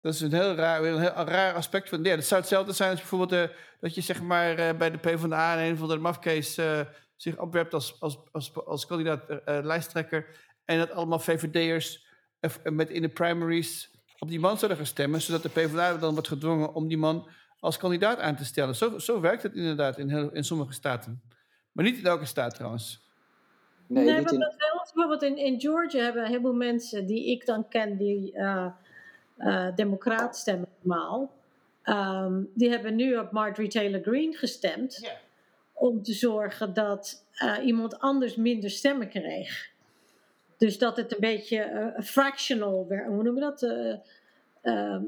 Speaker 1: Dat is een heel raar, een heel raar aspect van. Ja, dat zou hetzelfde zijn als bijvoorbeeld eh, dat je zeg maar eh, bij de PvdA en een van de mafkees eh zich opwerpt als, als, als, als kandidaat lijsttrekker. En dat allemaal VVD'ers met in de primaries op die man zouden gaan stemmen, zodat de PvdA dan wordt gedwongen om die man als kandidaat aan te stellen. Zo, zo werkt het inderdaad in, heel, in sommige staten. Maar niet in elke staat trouwens.
Speaker 4: nee,
Speaker 2: Nee, wel, bijvoorbeeld in, in Georgia hebben een heleboel mensen die ik dan ken, die eh eh, democraat stemmen normaal, ehm, die hebben nu op Marjorie Taylor Greene gestemd om te zorgen dat eh, iemand anders minder stemmen kreeg. Dus dat het een beetje fractional werd, hoe noem je dat? Eh, ehm,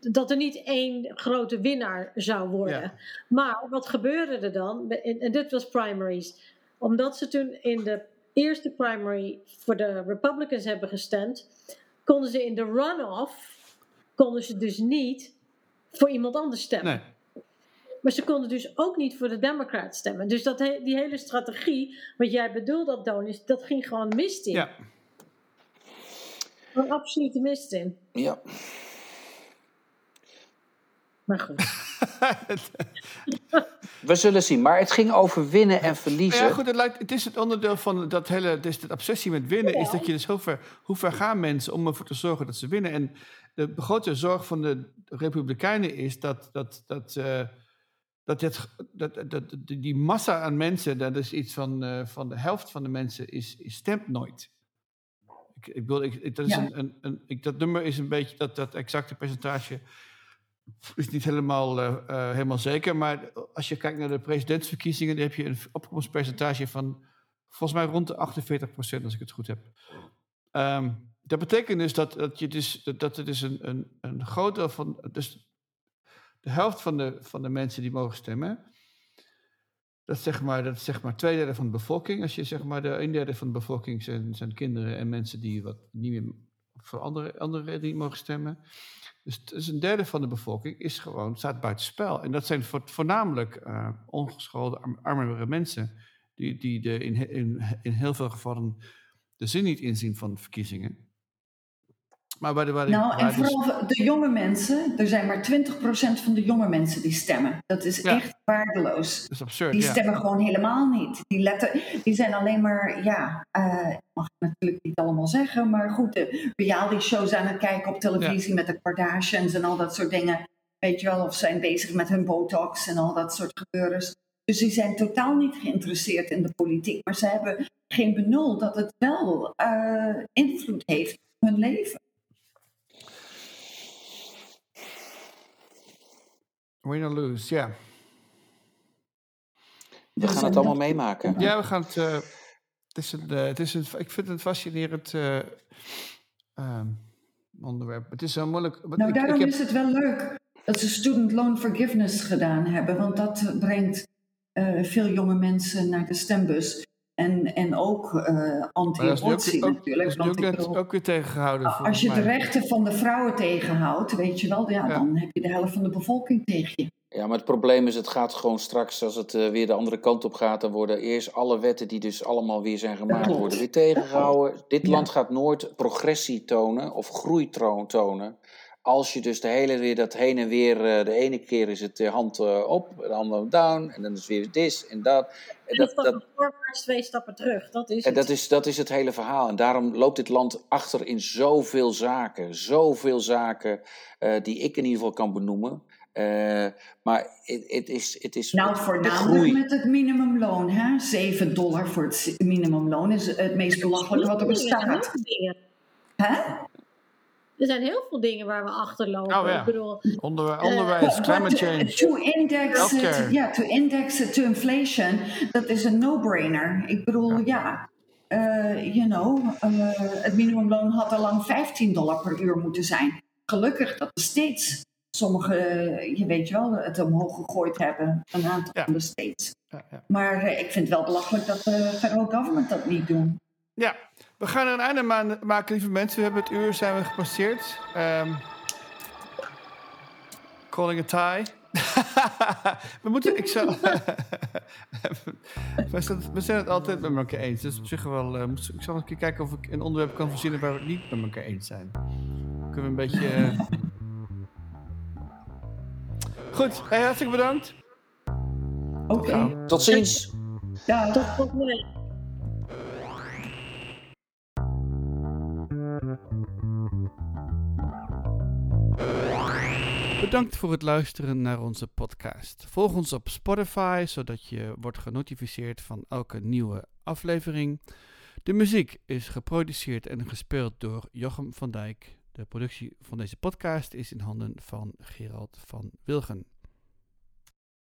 Speaker 2: dat er niet één grote winnaar zou worden.
Speaker 1: Ja.
Speaker 2: Maar wat gebeurde er dan? En, dit was primaries. Omdat ze toen in de eerste primary voor de Republicans hebben gestemd, konden ze in de runoff, konden ze dus niet voor iemand anders stemmen.
Speaker 1: Nee.
Speaker 2: Maar ze konden dus ook niet voor de Democrats stemmen. Dus dat he- die hele strategie, wat jij bedoelt, dat Donis, dat ging gewoon mist in.
Speaker 1: Ja.
Speaker 2: Gewoon absolute mist in.
Speaker 4: Ja.
Speaker 2: Maar goed. [LAUGHS]
Speaker 4: We zullen zien. Maar het ging over winnen en verliezen.
Speaker 1: Ja, goed, het, lijkt, het is het onderdeel van dat hele dus de obsessie met winnen. Is dat je dus hoe ver, hoe ver gaan mensen om ervoor te zorgen dat ze winnen. En de grote zorg van de Republikeinen is dat, dat, dat, eh, dat, het, dat, dat, dat die massa aan mensen, dat is iets van, eh, van de helft van de mensen, is, is stemt nooit. Ik, ik wil, ik, ik- dat, is
Speaker 3: Ja.
Speaker 1: een, een, een, ik, dat nummer is een beetje, dat, dat exacte percentage is niet helemaal, eh, eh, helemaal zeker. Maar als je kijkt naar de presidentsverkiezingen, dan heb je een opkomstpercentage van volgens mij rond de 48% als ik het goed heb. Ehm, dat betekent dus dat, dat, je dus, dat, er dus een, een, een groot deel van. Dus de helft van de, van de mensen die mogen stemmen, dat zeg maar, dat zeg maar twee derde van de bevolking. Als je zeg maar de een derde van de bevolking zijn, zijn kinderen en mensen die wat niet meer voor andere, andere redenen mogen stemmen. Dus, dus een derde van de bevolking is gewoon, staat buitenspel. En dat zijn voornamelijk uh, ongeschoolde, arm, armere mensen die, die de, in, in, in heel veel gevallen de zin niet inzien van verkiezingen.
Speaker 3: Maar bij de, nou, en vooral de jonge mensen, er zijn maar 20% van de jonge mensen die stemmen. Dat is echt waardeloos.
Speaker 1: Dat is absurd.
Speaker 3: Die stemmen gewoon helemaal niet. Die, letten, die zijn alleen maar, ja, uh, mag ik natuurlijk niet allemaal zeggen, maar goed, de reality shows aan het kijken op televisie met de Kardashians en al dat soort dingen. Weet je wel, of zijn bezig met hun botox en al dat soort gebeurens. Dus die zijn totaal niet geïnteresseerd in de politiek, maar ze hebben geen benul dat het wel uh, invloed heeft op hun leven.
Speaker 1: Win or lose, ja.
Speaker 4: We gaan het allemaal meemaken.
Speaker 1: Ja, we gaan het. Uh, het, is een, uh, het is een, ik vind het een fascinerend uh, um, onderwerp. Het is zo moeilijk.
Speaker 3: Nou, ik, daarom ik heb... is het wel leuk dat ze student loan forgiveness gedaan hebben, want dat brengt veel jonge mensen naar de stembus. En, en ook uh, anti-abortie natuurlijk.
Speaker 1: Dat is ook, ook, weer tegengehouden.
Speaker 3: Als je de rechten van de vrouwen tegenhoudt, weet je wel, ja, dan heb je de helft van de bevolking tegen je.
Speaker 4: Ja, maar het probleem is, het gaat gewoon straks, als het uh, weer de andere kant op gaat, dan worden eerst alle wetten die dus allemaal weer zijn gemaakt, worden weer tegengehouden. Dit land gaat nooit progressie tonen of groei tonen als je dus de hele weer dat heen en weer, uh, de ene keer is het de hand uh, op, de hand down, en dan is het weer dit en dat.
Speaker 2: En dat, dat, dat voorwaarts twee stappen terug, dat is
Speaker 4: en het. Dat is, dat is het hele verhaal. En daarom loopt dit land achter in zoveel zaken, zoveel zaken uh, die ik in ieder geval kan benoemen. maar het is, het is.
Speaker 3: Nou, voornamelijk met het minimumloon, hè? 7 dollar voor het minimumloon is het meest belachelijke wat er bestaat. Hè?
Speaker 2: Er zijn heel veel dingen waar we achterlopen.
Speaker 1: Oh, ja. Ik bedoel, Onder, uh, onderwijs, [LAUGHS] climate change.
Speaker 3: To index, it, yeah, to index it to inflation, dat is een no-brainer. Ik bedoel, ja, uh, you know, uh, het minimumloon had al lang 15 dollar per uur moeten zijn. Gelukkig dat er steeds sommige, je weet wel, het omhoog gegooid hebben. Een aantal ja. van de states. Ja, ja. Maar ik vind het wel belachelijk dat de federal government dat niet doen.
Speaker 1: Ja, we gaan er een einde aan maken, lieve mensen. We hebben het uur zijn we gepasseerd. Um, calling a tie. [LAUGHS] we moeten, ik zal, [LAUGHS] we, zijn, we zijn het altijd met elkaar eens. Dus op zich wel, uh, ik zal een keer kijken of ik een onderwerp kan verzinnen waar we het niet met elkaar eens zijn. Kunnen we een beetje... Uh... [LAUGHS] Goed, hey, hartelijk bedankt.
Speaker 3: Oké. Okay.
Speaker 4: Tot ziens.
Speaker 3: Ja.
Speaker 2: Tot volgende
Speaker 1: Bedankt voor het luisteren naar onze podcast. Volg ons op Spotify, zodat je wordt genotificeerd van elke nieuwe aflevering. De muziek is geproduceerd en gespeeld door Jochem van Dijk. De productie van deze podcast is in handen van Gerald van Wilgen.